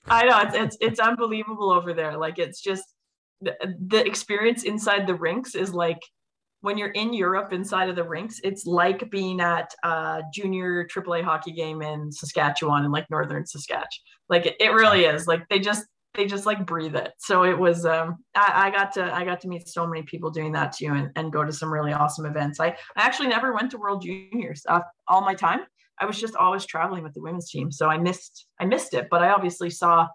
I know it's it's it's unbelievable over there. Like it's just the, the experience inside the rinks is like when you're in Europe inside of the rinks, it's like being at a junior AAA hockey game in Saskatchewan and like northern Saskatchewan. Like it, it really is. Like they just they just like breathe it. So it was um I, I got to I got to meet so many people doing that too and, and go to some really awesome events. I, I actually never went to World Juniors uh, all my time. I was just always traveling with the women's team. So I missed I missed it, but I obviously saw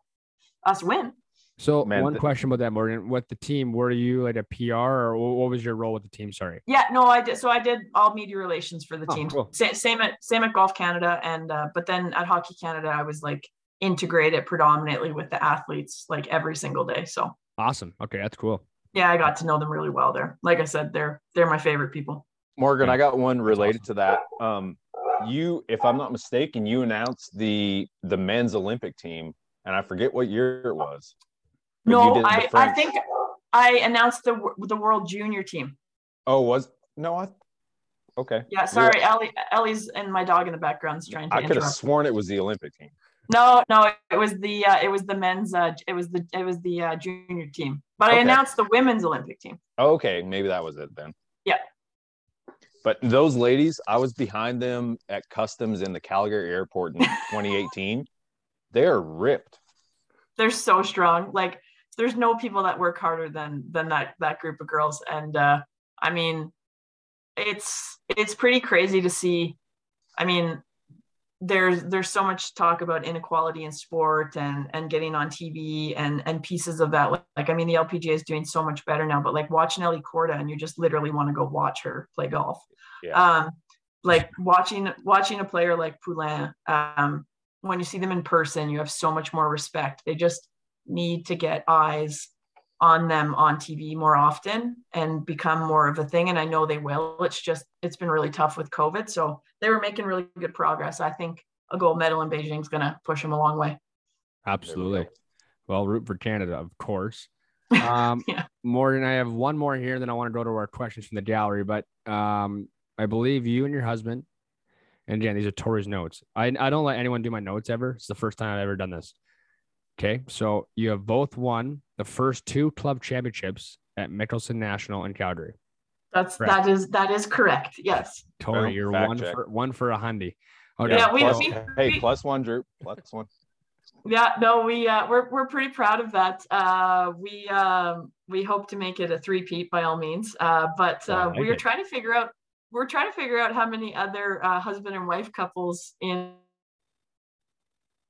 us win. So Man, one the- question about that, Morgan. What the team? Were you like a PR or what was your role with the team? Sorry. Yeah, no, I did. So I did all media relations for the Oh, team. cool. Sa- same at same at Golf Canada, and uh, but then at Hockey Canada, I was like integrated predominantly with the athletes like every single day. So Awesome. Okay, that's cool. yeah, I got to know them really well there. Like I said, they're they're my favorite people. Morgan, Yeah. I got one related to that. Um, you, if I'm not mistaken, you announced the the men's Olympic team, and I forget what year it was. No, I I think I announced the the World Junior team. Oh, was no, I. Okay, Yeah, sorry, Ellie Ellie's and my dog in the background's trying to I could have sworn it was the Olympic team. No, no, it was the uh, it was the men's uh, it was the it was the uh, junior team. But I announced the women's Olympic team. Okay, maybe that was it then. Yeah. But those ladies, I was behind them at customs in the Calgary airport in 2018. They're ripped. they're so strong. Like there's no people that work harder than than that that group of girls. And uh I mean it's it's pretty crazy to see. I mean, there's there's so much talk about inequality in sport and and getting on TV and and pieces of that. Like, I mean, the LPGA is doing so much better now, but like watching Ellie Korda and you just literally want to go watch her play golf. Yeah. Um, like watching watching a player like Poulin, um, when you see them in person, you have so much more respect. They just need to get eyes on them on TV more often and become more of a thing. And I know they will. It's just it's been really tough with COVID. So they were making really good progress. I think a gold medal in Beijing is going to push them a long way. Absolutely. Well, root for Canada, of course. Um, Yeah. Morgan, I have one more here, then I want to go to our questions from the gallery. But um, I believe you and your husband, and again, these are Tori's notes. I, I don't let anyone do my notes ever. It's the first time I've ever done this. Okay. So you have both won the first two club championships at Mickelson National in Calgary. That's Correct. that is that is correct. Yes. Tori, Well, you're one check. for one for a hundy. Okay. Yeah, we- Plus- we- hey, we- plus one, Drew. Plus one. Yeah, no, we uh, we're we're pretty proud of that. Uh, we um, we hope to make it a three-peat by all means. Uh, but uh, like we are it. trying to figure out we're trying to figure out how many other uh, husband and wife couples in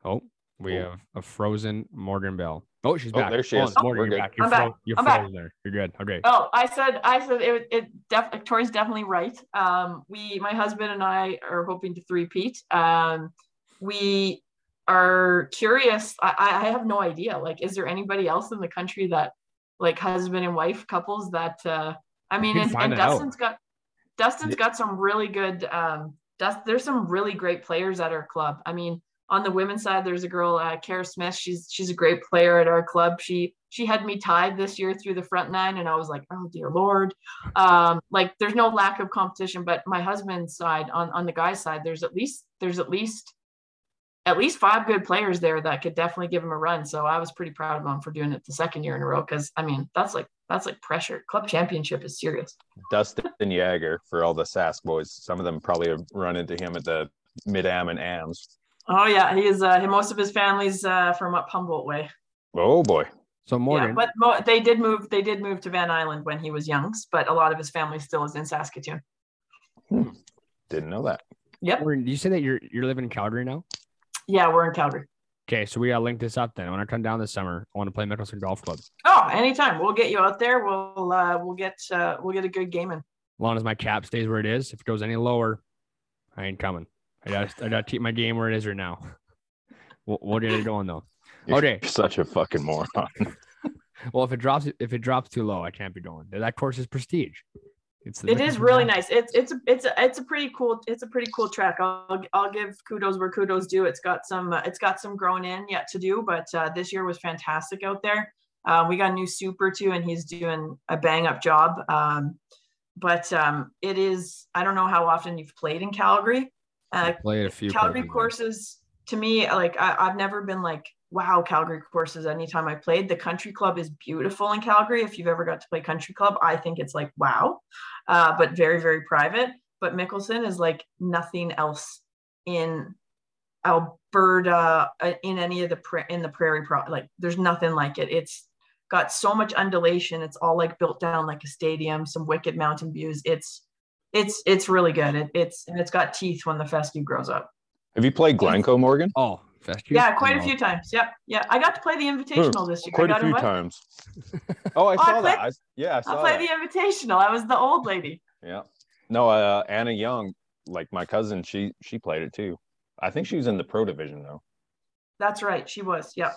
Oh, we Oh. have a frozen Morgan Bell. Oh, she's Oh, back. there she is. on, Morgan, you're back. You're, I'm back. you're I'm back. there. You're good. Okay. Oh, I said, I said it. It def- Tori's definitely right. Um, we, my husband and I, are hoping to three-peat. Um, we are curious. I, I have no idea. Like, is there anybody else in the country that, like, husband and wife couples that? Uh, I mean, and, and that out. Dustin's got, Dustin's got some really good. Um, Dust, there's some really great players at our club. I mean, on the women's side, there's a girl, uh, Kara Smith. She's she's a great player at our club. She she had me tied this year through the front nine, and I was like, oh dear lord. Um, like there's no lack of competition, but my husband's side, on on the guy's side, there's at least there's at least at least five good players there that could definitely give him a run. So I was pretty proud of him for doing it the second year in a row because I mean that's like that's like pressure. Club championship is serious. Dustin Yager for all the Sask boys. Some of them probably have run into him at the Mid Am and Ams. Oh yeah, he is. Uh, most of his family's uh, from up Humboldt way. Oh boy. So Morgan, Yeah, but mo- they did move. They did move to Van Island when he was young, but a lot of his family still is in Saskatoon. Didn't know that. Yep. Morgan, do you say that you're you're living in Calgary now? Yeah, we're in Calgary. Okay, so we gotta link this up then. When I come down this summer, I want to play Mickelson Golf Club. Oh, anytime. We'll get you out there. We'll uh, we'll get uh, we'll get a good game in. As long as my cap stays where it is. If it goes any lower, I ain't coming. I got I got to keep my game where it is right now. What, what are you doing though? You're Okay. such a fucking moron. Well, if it drops if it drops too low, I can't be going. That course is prestige. It's It is really Golf- nice. It's it's a, it's a, it's a pretty cool it's a pretty cool track. I'll I'll give kudos where kudos due. It's got some uh, it's got some growing in yet to do, but uh, this year was fantastic out there. Uh, we got a new super too, and he's doing a bang up job. Um, but um, it is I don't know how often you've played in Calgary. Uh, Played a few Calgary courses to me, like I, I've never been like, wow, Calgary courses. Anytime I played, the country club is beautiful in Calgary. If you've ever got to play country club, I think it's like wow, uh, but very very private. But Mickelson is like nothing else in Alberta, uh, in any of the pra- in the prairie pro. Like there's nothing like it. It's got so much undulation. It's all like built down like a stadium. Some wicked mountain views. It's it's it's really good. It, it's and it's got teeth when the fescue grows up. Have you played Glencoe, Morgan? Oh, festive. Yeah, quite a few times. Yep, yeah. I got to play the invitational this year. Quite a few invited. times. Oh, I Oh, I saw that. played- I, yeah, I I played that. the invitational. I was the old lady. Yeah. No, uh, Anna Young, like my cousin, she she played it too. I think she was in the pro division though. That's right. She was. Yep.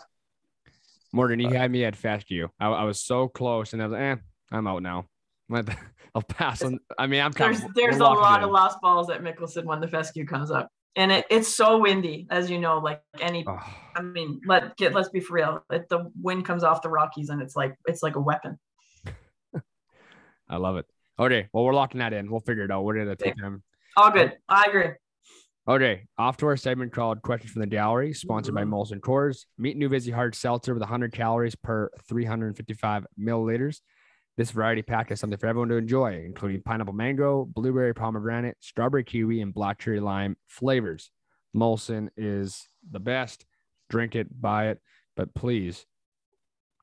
Morgan, you had me at fescue. I, I was so close, and I was like, eh, I'm out now. I'll pass on. I mean, I'm kind There's of. there's a lot of lost balls at Mickelson when the fescue comes up, and it, it's so windy, as you know. Like any, Oh, I mean, let get let's be for real. It, the wind comes off the Rockies, and it's like it's like a weapon. I love it. Okay, well, we're locking that in. We'll figure it out. We're gonna take time. All good. I agree. Okay, off to our segment called Questions from the Gallery, sponsored by Mhm. Molson Coors. Meet New Vizzy Hard Seltzer with 100 calories per 355 milliliters. This variety pack has something for everyone to enjoy, including pineapple mango, blueberry pomegranate, strawberry kiwi, and black cherry lime flavors. Molson is the best. Drink it, buy it, but please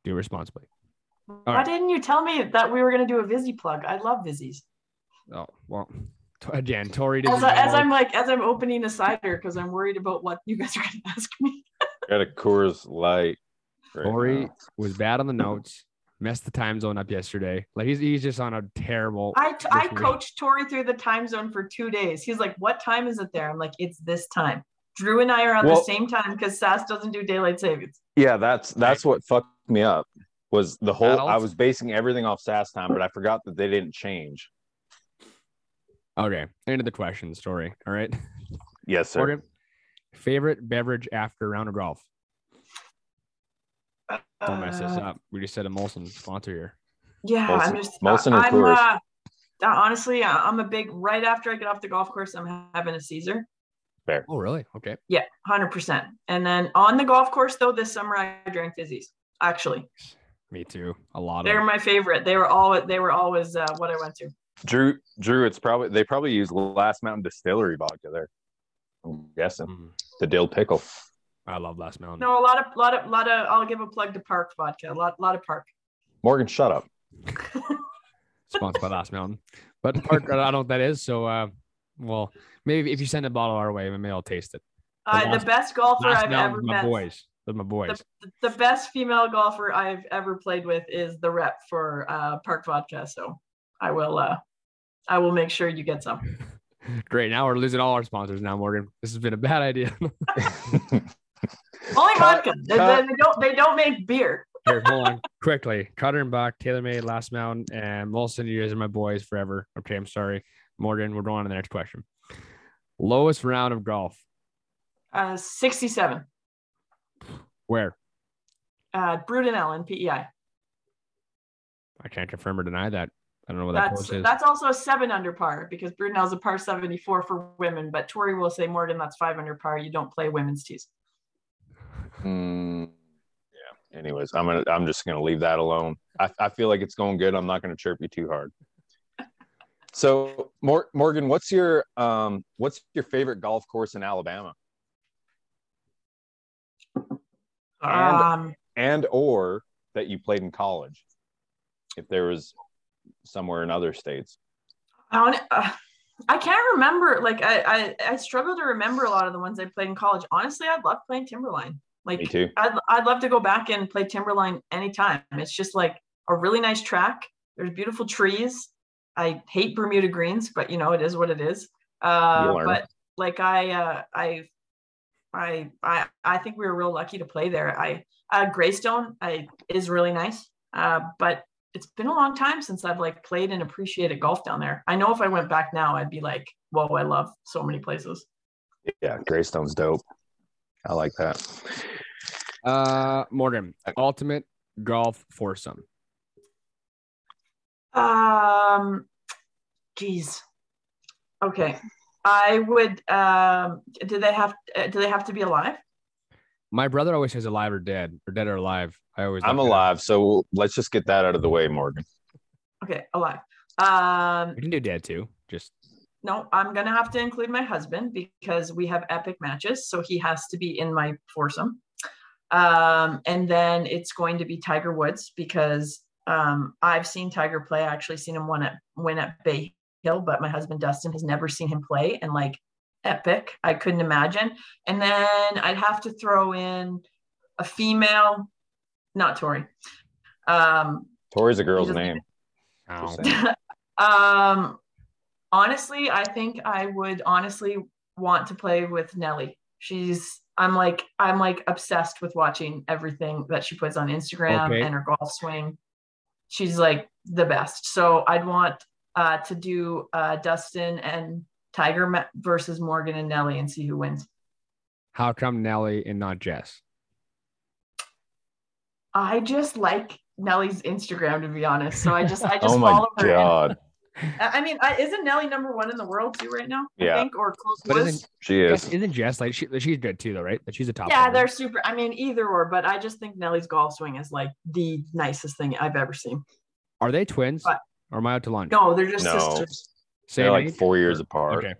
do responsibly. Why right. didn't you tell me that we were going to do a Vizzy plug? I love Vizzies. Oh, well, again, Tori did As, I, as I'm like as I'm opening a cider because I'm worried about what you guys are going to ask me. Got a Coors Light. right Tori now. was bad on the notes, messed the time zone up yesterday. Like he's, he's just on a terrible. I, t- I this coached Tori through the time zone for two days. He's like, "What time is it there?" I'm like, "It's this time." Drew and I are on Well- the same time because SAS doesn't do daylight savings. Yeah, that's that's what fucked me up. Was the whole I was basing everything off SAS time, but I forgot that they didn't change. Okay, end of the question story. All right, Yes, sir. Morgan, favorite beverage after a round of golf? Don't mess this up. We just said a Molson sponsor here. Yeah, I'm just. Molson or I'm, Coors? uh, honestly, I- I'm a big. Right after I get off the golf course, I'm having a Caesar. Fair. Oh, really? Okay. Yeah, hundred percent. And then on the golf course, though, this summer I drank Vizzies. Actually, Me too. A lot of. they're my favorite. They were all. They were always uh, what I went to. Drew, Drew, it's probably they probably use Last Mountain Distillery vodka there. I'm guessing Mm, the dill pickle. I love Last Mountain. No, a lot of, lot of, lot of. I'll give a plug to Park Vodka. A lot, lot of Park. Morgan, shut up. Sponsored by Last Mountain. But Park, I don't know what that is. So, uh, well, maybe if you send a bottle our way, maybe I'll taste it. Uh, Last- the best golfer I've Mountain, ever my met. boys. They're my boys. The, the best female golfer I've ever played with is the rep for uh, Park Vodka. So I will, uh, I will make sure you get some. Great. Now we're losing all our sponsors now, Morgan. This has been a bad idea. Only vodka. They, they don't. They don't make beer. Here, hold on. Quickly. Cutter and Buck, TaylorMade, Last Mountain, and Molson. You guys are my boys forever. Okay, I'm sorry. Morgan, we're going on to the next question. Lowest round of golf. Uh, Sixty-seven. Where? Uh, Brudenell in PEI. I can't confirm or deny that. I don't know what that That's course is. that's also a seven under par because Brudenell's a par seventy-four for women. But Tori will say Morgan, that's five under par. You don't play women's tees. Mm, yeah. Anyways, I'm gonna I'm just gonna leave that alone. I, I feel like it's going good. I'm not gonna chirp you too hard. So, Mor- Morgan, what's your um what's your favorite golf course in Alabama, And- um, and or that you played in college, if there was somewhere in other states? I want uh, I can't remember. Like I, I, I struggle to remember a lot of the ones I played in college. Honestly, I'd love playing Timberline. Like Me too. I'd, I'd love to go back and play Timberline anytime. It's just like a really nice track. There's beautiful trees. I hate Bermuda greens, but you know it is what it is. Uh, but like I, uh, I, I, I, I think we were real lucky to play there. I, uh, Greystone, I is really nice. Uh, but it's been a long time since I've like played and appreciated golf down there. I know if I went back now, I'd be like, whoa, I love so many places. Yeah, Greystone's dope. I like that. Uh, Morgan, ultimate golf foursome. Um, geez. Okay. I would. Um, do they have? uh, Do they have to be alive? My brother always says alive or dead, or dead or alive. I always. I'm look it up. alive, so let's just get that out of the way, Morgan. Okay, alive. Um, We can do dead too. Just no, I'm gonna have to include my husband because we have epic matches, so he has to be in my foursome. Um, and then it's going to be Tiger Woods because um, I've seen Tiger play. I actually seen him win at win at Bay Hill, but my husband Dustin has never seen him play, and like epic, I couldn't imagine. And then I'd have to throw in a female, not Tori. Um, Tori's a girl's name. ow. Um, honestly, I think I would honestly want to play with Nelly. She's I'm like I'm like obsessed with watching everything that she puts on Instagram Okay. and her golf swing. She's like the best. So I'd want uh, to do uh, Dustin and Tiger versus Morgan and Nelly and see who wins. How come Nelly and not Jess? I just like Nelly's Instagram to be honest. So I just I just Oh my follow her. and- god, I I mean, I, isn't Nelly number one in the world too right now? Yeah. I think or close But was. isn't she Jess, is. isn't Jess like she, she's good too though, right? That she's a top. Yeah, player. they're super. I mean, either or, but I just think Nelly's golf swing is like the nicest thing I've ever seen. Are they twins? But- or am I out to lunch? No, they're just No. sisters. Same They're like age? four years apart. Okay.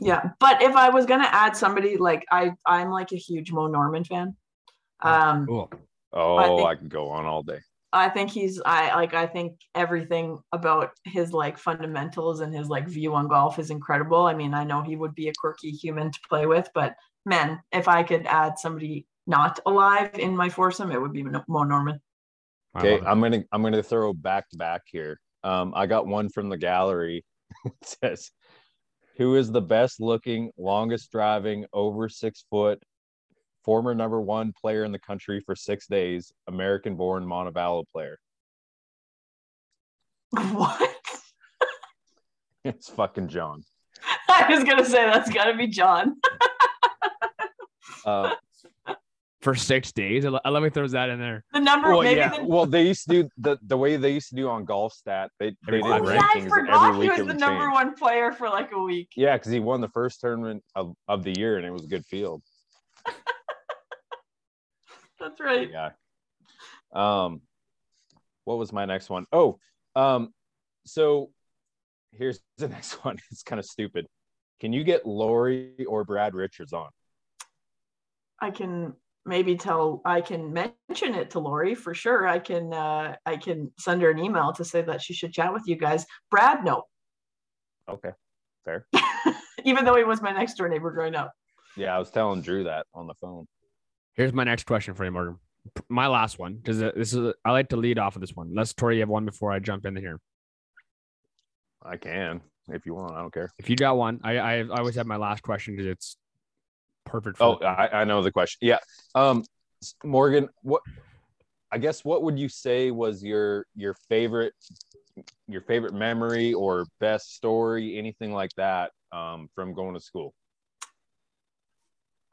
Yeah, but if I was gonna add somebody, like I, I'm like a huge Mo Norman fan. Um, Cool. Oh, think- I can go on all day. I think he's I like I think everything about his like fundamentals and his like view on golf is incredible. I mean, I know he would be a quirky human to play with, but man, if I could add somebody not alive in my foursome, it would be Mo Norman. Okay. I'm gonna I'm gonna throw back to back here. Um, I got one from the gallery. it says, "Who is the best looking, longest driving, over six foot, former number one player in the country for six days, American born Montevallo player?" What? It's fucking John. I was gonna say that's gotta be John. Uh, for six days. Let let me throw that in there. The number, well, maybe yeah. the, Well, they used to do the the way they used to do on golf stat. They they Every did five, oh, right? yeah, I rankings forgot every he week. was the number change. one player for like a week. Yeah, because he won the first tournament of, of the year, and it was a good field. That's right. Yeah. Um, what was my next one? Oh, um, so here's the next one. It's kind of stupid. Can you get Lori or Brad Richards on? I can maybe tell I can mention it to Lori for sure. I can uh I can send her an email to say that she should chat with you guys. Brad, no. Okay, fair. Even though he was my next door neighbor growing up. Yeah, I was telling Drew that on the phone. Here's my next question for you, Morgan. My last one, because this is I like to lead off of this one. Let's Tori, you have one before I jump in here. I can if you want. I don't care. If you got one, I I, I always have my last question because it's perfect. For Oh, I, I know the question. Yeah. Um, Morgan, what? I guess what would you say was your your favorite your favorite memory or best story, anything like that, um, from going to school?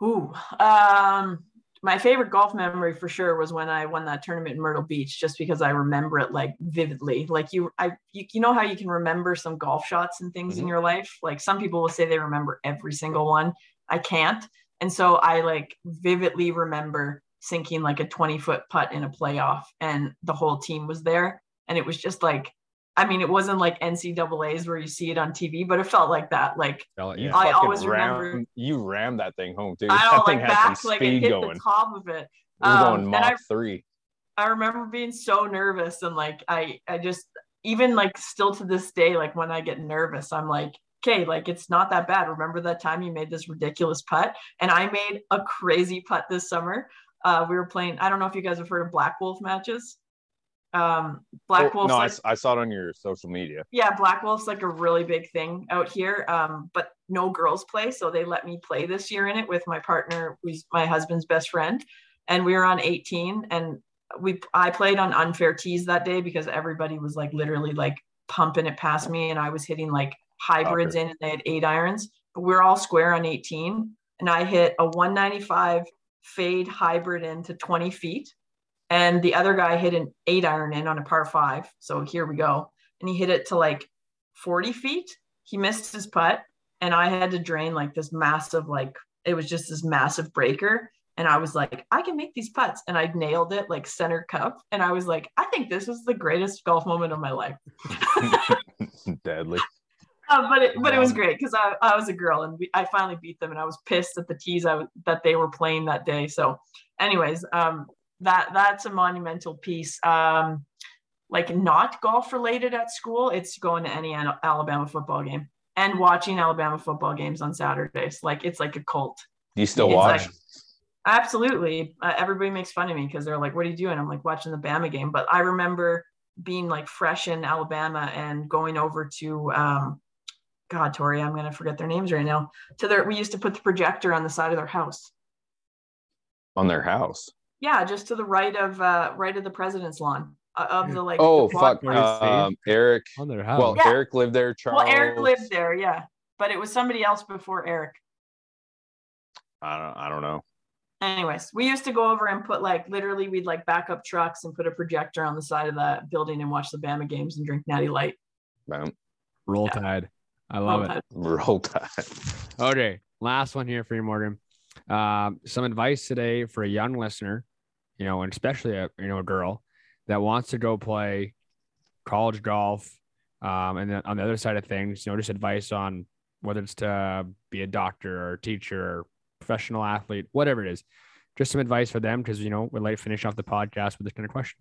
Ooh. Um my favorite golf memory for sure was when I won that tournament in Myrtle Beach, just because I remember it like vividly. Like you, I, you, you know how you can remember some golf shots and things in Mhm. your life. Like some people will say they remember every single one. I can't, and so I like vividly remember sinking like a twenty foot putt in a playoff, and the whole team was there, and it was just like, I mean, it wasn't like NCAA's where you see it on TV, but it felt like that. Like You yeah. I fucking always remember- rammed- you rammed that thing home, dude. I don't thing like had back, some like it speed hit going. the top of it. It was Um, going and Mach I- three. I remember being so nervous and like I I just even like still to this day like when I get nervous I'm like okay, like it's not that bad. Remember that time you made this ridiculous putt? And I made a crazy putt this summer. Uh, we were playing, I don't know if you guys have heard of Black Wolf matches. Um, Black Oh, Wolf's no, I like, s- I, saw it on your social media. yeah, Black Wolf's like a really big thing out here. Um, but no girls play, so they let me play this year in it with my partner, who's my husband's best friend, and we were on 18, and we I played on unfair tees that day because everybody was like literally like pumping it past me, and I was hitting like hybrids in, and they had eight irons, but we are all square on 18, and I hit a 195 fade hybrid into 20 feet. And the other guy hit an eight iron in on a par five. So here we go and he hit it to like 40 feet. He missed his putt, and I had to drain like this massive, like it was just this massive breaker. And I was like, I can make these putts. And I nailed it like center cup. And I was like, I think this was the greatest golf moment of my life. Deadly. Uh, but it, but it was great because I, I was a girl and we, I finally beat them and I was pissed at the tees I, that they were playing that day. So, anyways, um, that that's a monumental piece. Um, like not golf related at school, it's going to any Alabama football game and watching Alabama football games on Saturdays. Like it's like a cult. You still It's watch? like- Absolutely. Uh, everybody makes fun of me because they're like, what are you doing? I'm like watching the Bama game. But I remember being like fresh in Alabama and going over to, um, God, Tori, I'm going to forget their names right now. To their, we used to put the projector on the side of their house. on their house. Yeah, just to the right of, uh, right of the president's lawn uh, of the like. Oh the fuck, Where you stayed? um, Eric. On their house. Well, Yeah. Eric lived there. Charles. Well, Eric lived there. Yeah. But it was somebody else before Eric. I don't. I don't know. anyways, we used to go over and put like literally we'd like back up trucks and put a projector on the side of the building and watch the Bama games and drink Natty Light. Man, Roll yeah. Tide. I love it. roll tide. Okay, last one here for you, Morgan. Um, some advice today for a young listener, you know, and especially a you know a girl that wants to go play college golf. Um, and then on the other side of things, you know, just advice on whether it's to be a doctor or a teacher or professional athlete, whatever it is. Just some advice for them because you know we'd like to finish off the podcast with this kind of question.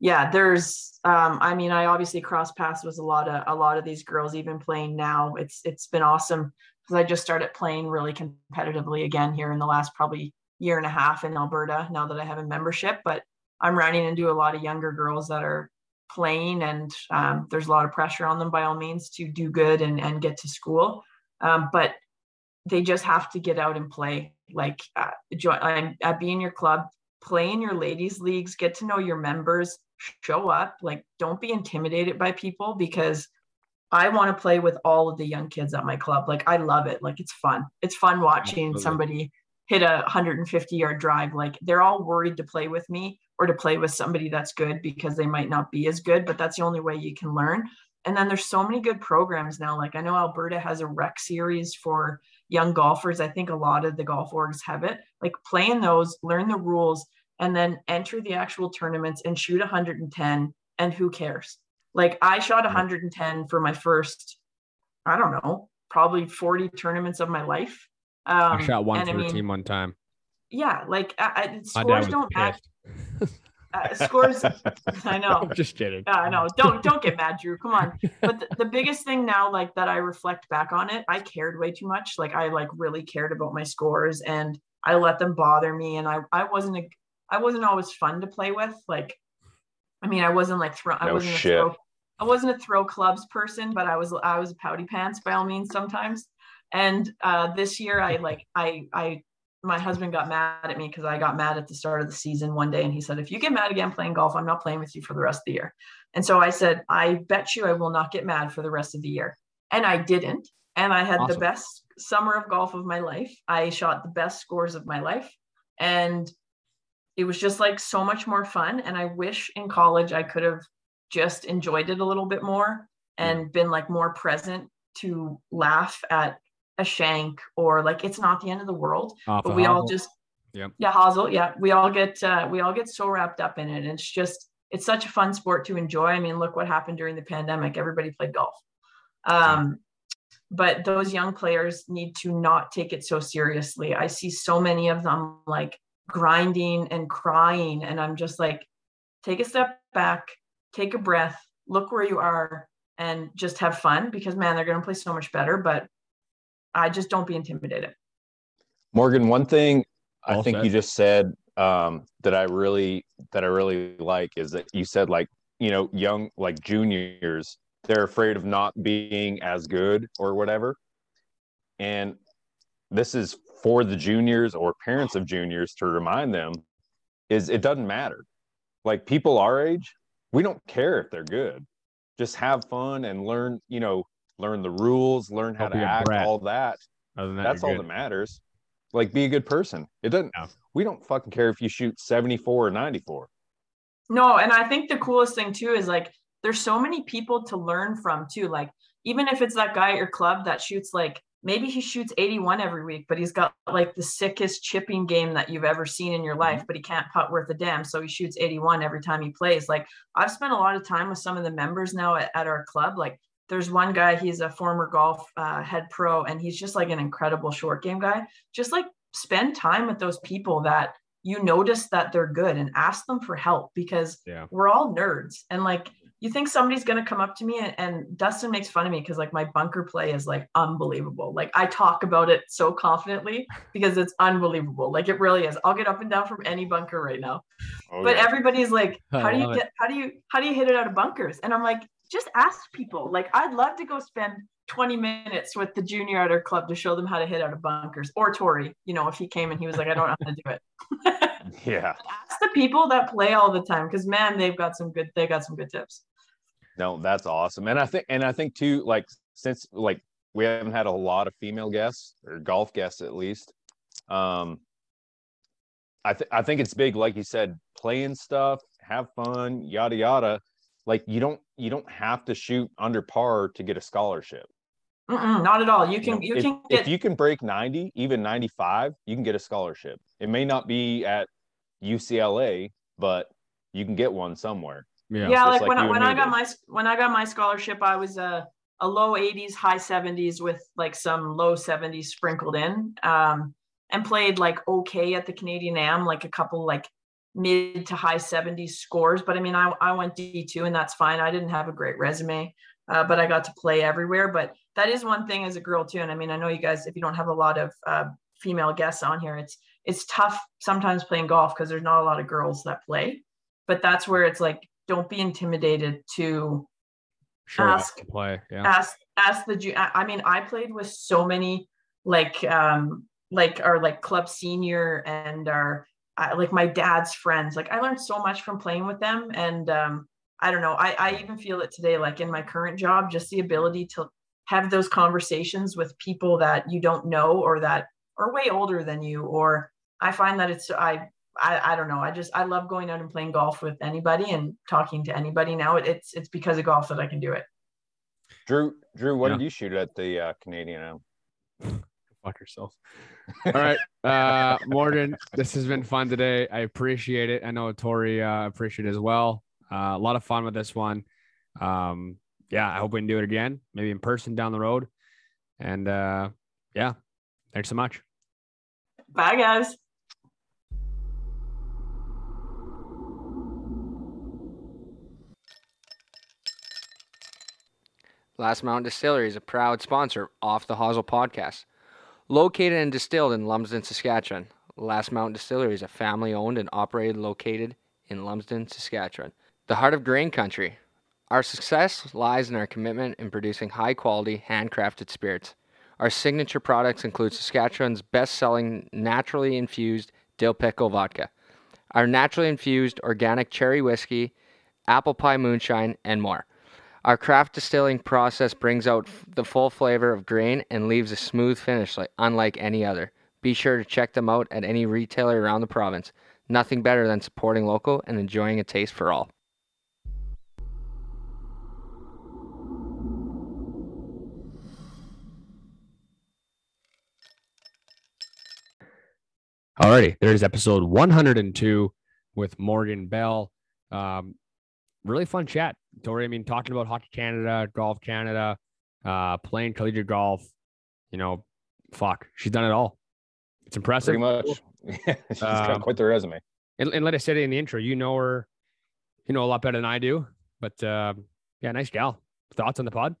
Yeah, there's um I mean I obviously cross paths with a lot of a lot of these girls even playing now. It's it's been awesome because I just started playing really competitively again here in the last probably year and a half in Alberta now that I have a membership, but I'm running into a lot of younger girls that are playing and um, there's a lot of pressure on them by all means to do good and, and get to school. Um, but they just have to get out and play like uh, join um, uh, be in your club, play in your ladies leagues, get to know your members, show up. Like don't be intimidated by people because I want to play with all of the young kids at my club. Like I love it. Like it's fun. It's fun watching Absolutely. somebody hit a 150 yard drive. Like they're all worried to play with me or to play with somebody that's good because they might not be as good, but that's the only way you can learn. And then there's so many good programs now. Like I know Alberta has a rec series for young golfers. I think a lot of the golf orgs have it. Like play in those, learn the rules, and then enter the actual tournaments and shoot 110. And who cares? Like I shot 110 for my first, I don't know, probably 40 tournaments of my life. Um, I shot one and for I the team one time. Yeah, like I, I, scores don't matter. pissed. Uh, scores, I know. I'm just kidding. Yeah, I know. Don't don't get mad, Drew. Come on. But the, the biggest thing now, like that, I reflect back on it. I cared way too much. Like I like really cared about my scores, and I let them bother me. And I I wasn't a I wasn't always fun to play with. Like, I mean, I wasn't like throw. I wasn't shit. a throw. I wasn't a throw clubs person, but I was I was a pouty pants by all means sometimes. And uh, this year, I like I I my husband got mad at me because I got mad at the start of the season one day, and he said, "If you get mad again playing golf, I'm not playing with you for the rest of the year." And so I said, "I bet you I will not get mad for the rest of the year," and I didn't. And I had the best summer of golf of my life. I shot the best scores of my life, and it was just like so much more fun. And I wish in college I could have just enjoyed it a little bit more and been like more present to laugh at a shank or like it's not the end of the world Off but we all just Yep. yeah Hazel yeah we all get uh, we all get so wrapped up in it. And it's just it's such a fun sport to enjoy. I mean look what happened during the pandemic. Everybody played golf. Um but those young players need to not take it so seriously. I see so many of them like grinding and crying. And I'm just like take a step back take a breath look where you are and just have fun because man, they're going to play so much better. But I just don't be intimidated. Morgan, one thing I think said. you just said um, that I really that I really like is that you said like you know young like juniors they're afraid of not being as good or whatever, and this is for the juniors or parents of juniors to remind them is it doesn't matter. Like people our age, we don't care if they're good. Just have fun and learn, you know, learn the rules, learn how Don't to act, brat. all that Other than that, that's all good. that matters. Like, be a good person. It doesn't. Yeah. We don't fucking care if you shoot seventy four or ninety four. No, and I think the coolest thing too is like there's so many people to learn from too. Like even if it's that guy at your club that shoots like maybe he shoots 81 every week, but he's got like the sickest chipping game that you've ever seen in your mm-hmm. life, but he can't putt worth a damn. So he shoots 81 every time he plays. Like I've spent a lot of time with some of the members now at, at our club. Like there's one guy, he's a former golf uh, head pro, and he's just like an incredible short game guy. Just like spend time with those people that you notice that they're good and ask them for help because Yeah. we're all nerds and like you think somebody's going to come up to me and, and dustin makes fun of me because like my bunker play is like unbelievable like i talk about it so confidently because it's unbelievable like it really is i'll get up and down from any bunker right now Oh, but yeah. everybody's like how do you it. get how do you how do you hit it out of bunkers and i'm like just ask people like i'd love to go spend 20 minutes with the junior at our club to show them how to hit out of bunkers or tori you know if he came and he was like i don't know how to do it yeah. ask the people that play all the time because man they've got some good they got some good tips No, that's awesome. And I think, and I think too, like since like we haven't had a lot of female guests or golf guests at least. Um, I think I think it's big, like you said, playing stuff, have fun, yada yada. Like you don't you don't have to shoot under par to get a scholarship. Mm-mm, not at all you You can know, you if, can if you can break 90 even 95 you can get a scholarship it may not be at ucla but you can get one somewhere Yeah. yeah, like, like when, I, when I got did. my when I got my scholarship, I was a a low 80s, high 70s with like some low 70s sprinkled in, um, and played like okay at the Canadian Am, like a couple like mid to high 70s scores. But I mean, I I went D2 and that's fine. I didn't have a great resume, uh, but I got to play everywhere. But that is one thing as a girl too. And I mean, I know you guys, if you don't have a lot of uh, female guests on here, it's it's tough sometimes playing golf because there's not a lot of girls that play. But that's where it's like don't be intimidated to up ask- to play. Yeah. ask ask the I mean I played with so many like um like our like club senior and our uh, like my dad's friends like I learned so much from playing with them and um I don't know I I even feel it today like in my current job just the ability to have those conversations with people that you don't know or that are way older than you or I find that it's I I, I don't know. I just I love going out and playing golf with anybody and talking to anybody now. It, it's it's because of golf that I can do it. drew drew what Yeah. did you shoot at the uh, canadian Am? Fuck yourself. All right. Uh, Morgan, this has been fun today. I appreciate it. I know Tori uh, appreciate it as well. Uh, a lot of fun with this one. Um, yeah, I hope we can do it again, maybe in person down the road. And uh, yeah, thanks so much. Bye guys. Last Mountain Distillery is a proud sponsor of Off the Hosel podcast. Located and distilled in Lumsden, Saskatchewan, Last Mountain Distillery is a family owned and operated located in Lumsden, Saskatchewan, the heart of grain country. Our success lies in our commitment in producing high quality, handcrafted spirits. Our signature products include Saskatchewan's best selling naturally infused dill pickle vodka, our naturally infused organic cherry whiskey, apple pie moonshine, and more. Our craft distilling process brings out the full flavor of grain and leaves a smooth finish like unlike any other. Be sure to check them out at any retailer around the province. Nothing better than supporting local and enjoying a taste for all. Alrighty, there's episode 102 with Morgan Bell. Um, really fun chat, Tori. I mean, talking about Hockey Canada, Golf Canada, uh, playing collegiate golf. You know, fuck, she's done it all. It's impressive. pretty much yeah she's got Um, quite the resume And, and let us say it in the intro, you know her, you know a lot better than I do. But um, yeah, nice gal. thoughts on the pod?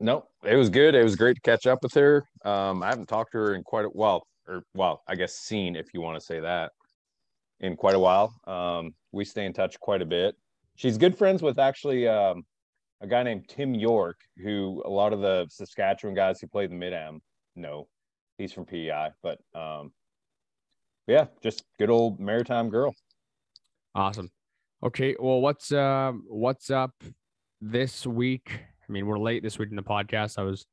No, it was good. It was great to catch up with her. Um, I haven't talked to her in quite a while, or well, I guess seen if you want to say that, in quite a while. Um, we stay in touch quite a bit. She's good friends with actually um, a guy named Tim York, who a lot of the Saskatchewan guys who play the mid am know. He's from PEI, but um, yeah, just good old maritime girl. Awesome. Okay, well, what's um what's up this week? I mean, we're late this week in the podcast. I was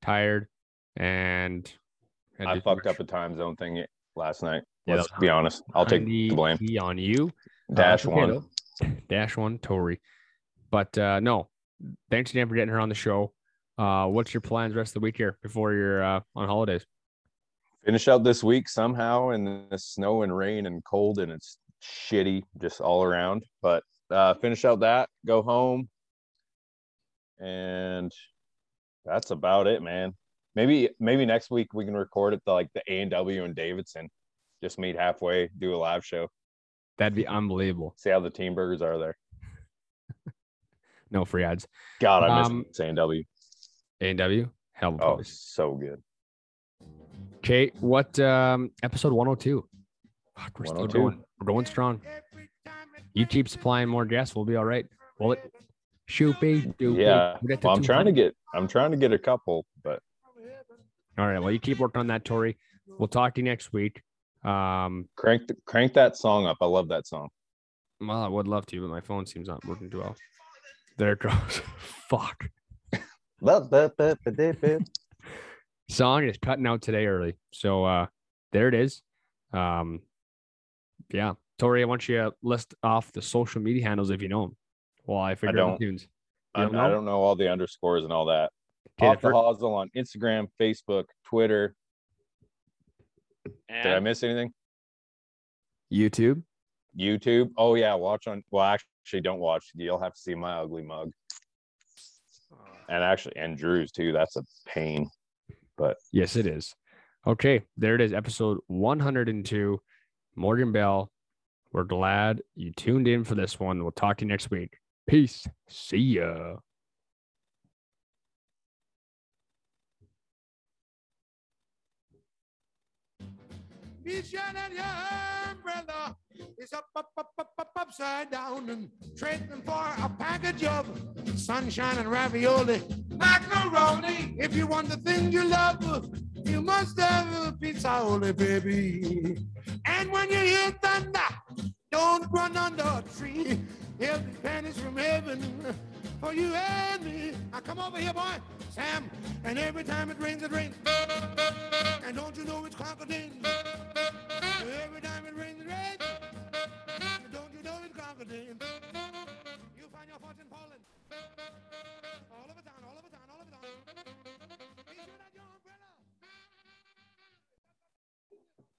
tired and I to- fucked up a time zone thing last night. Yeah, Let's be honest. I'll take the blame. On you. Uh, Dash okay, one. Dash one, Tori. But uh no, thanks again for getting her on the show. Uh what's your plans rest of the week here before you're uh on holidays? Finish out this week somehow in the snow and rain and cold and it's shitty just all around. But uh finish out that, go home, and that's about it, man. Maybe maybe next week we can record at the like the A and W in Davidson. Just meet halfway, do a live show, That'd be unbelievable. see how the team burgers are there. No free ads. God, I miss Um, A and W. A and W. Hell of a Oh, place. so good. Okay, what um episode 102? Fuck, we're still 102. going. We're going strong. You keep supplying more guests, we'll be all right. Will it? Shoopy, doopy. Yeah. We'll get to Well, I'm trying to get I'm trying to get a couple, but All right. Well, you keep working on that, Tori. We'll talk to you next week. Um, crank the, crank that song up. I love that song. well, I would love to, but my phone seems not working too well. There it goes. Fuck. Song is cutting out today early. So uh there it is. Um yeah. Tori, I want you to list off the social media handles if you know them. Well, I figure out don't. the tunes. I, You I don't know? don't all the underscores and all that. Okay, Off the the fir- Hosel on Instagram, Facebook, Twitter. Did I miss anything? YouTube. YouTube. Oh yeah, watch on. Well, actually, don't watch. You'll have to see my ugly mug. Oh. And actually, and Drew's too. That's a pain. But yes, it is. Okay, there it is. Episode 102. Morgan Bell. We're glad you tuned in for this one. We'll talk to you next week. Peace. See ya. Each and your umbrella is up, up, up, up, up, upside down and trading for a package of sunshine and ravioli. Macaroni. If you want the thing you love, you must have a pizza, only, baby. And when you hear thunder, don't run under a tree. He'll be pennies from heaven for you and me. Now come over here, boy, Sam. And every time it rains, it rains. And don't you know it's crocodile? Every time it rains, it rains. And don't you know it's crocodile? You find your fortune, falling. All over town, all over town, all over town.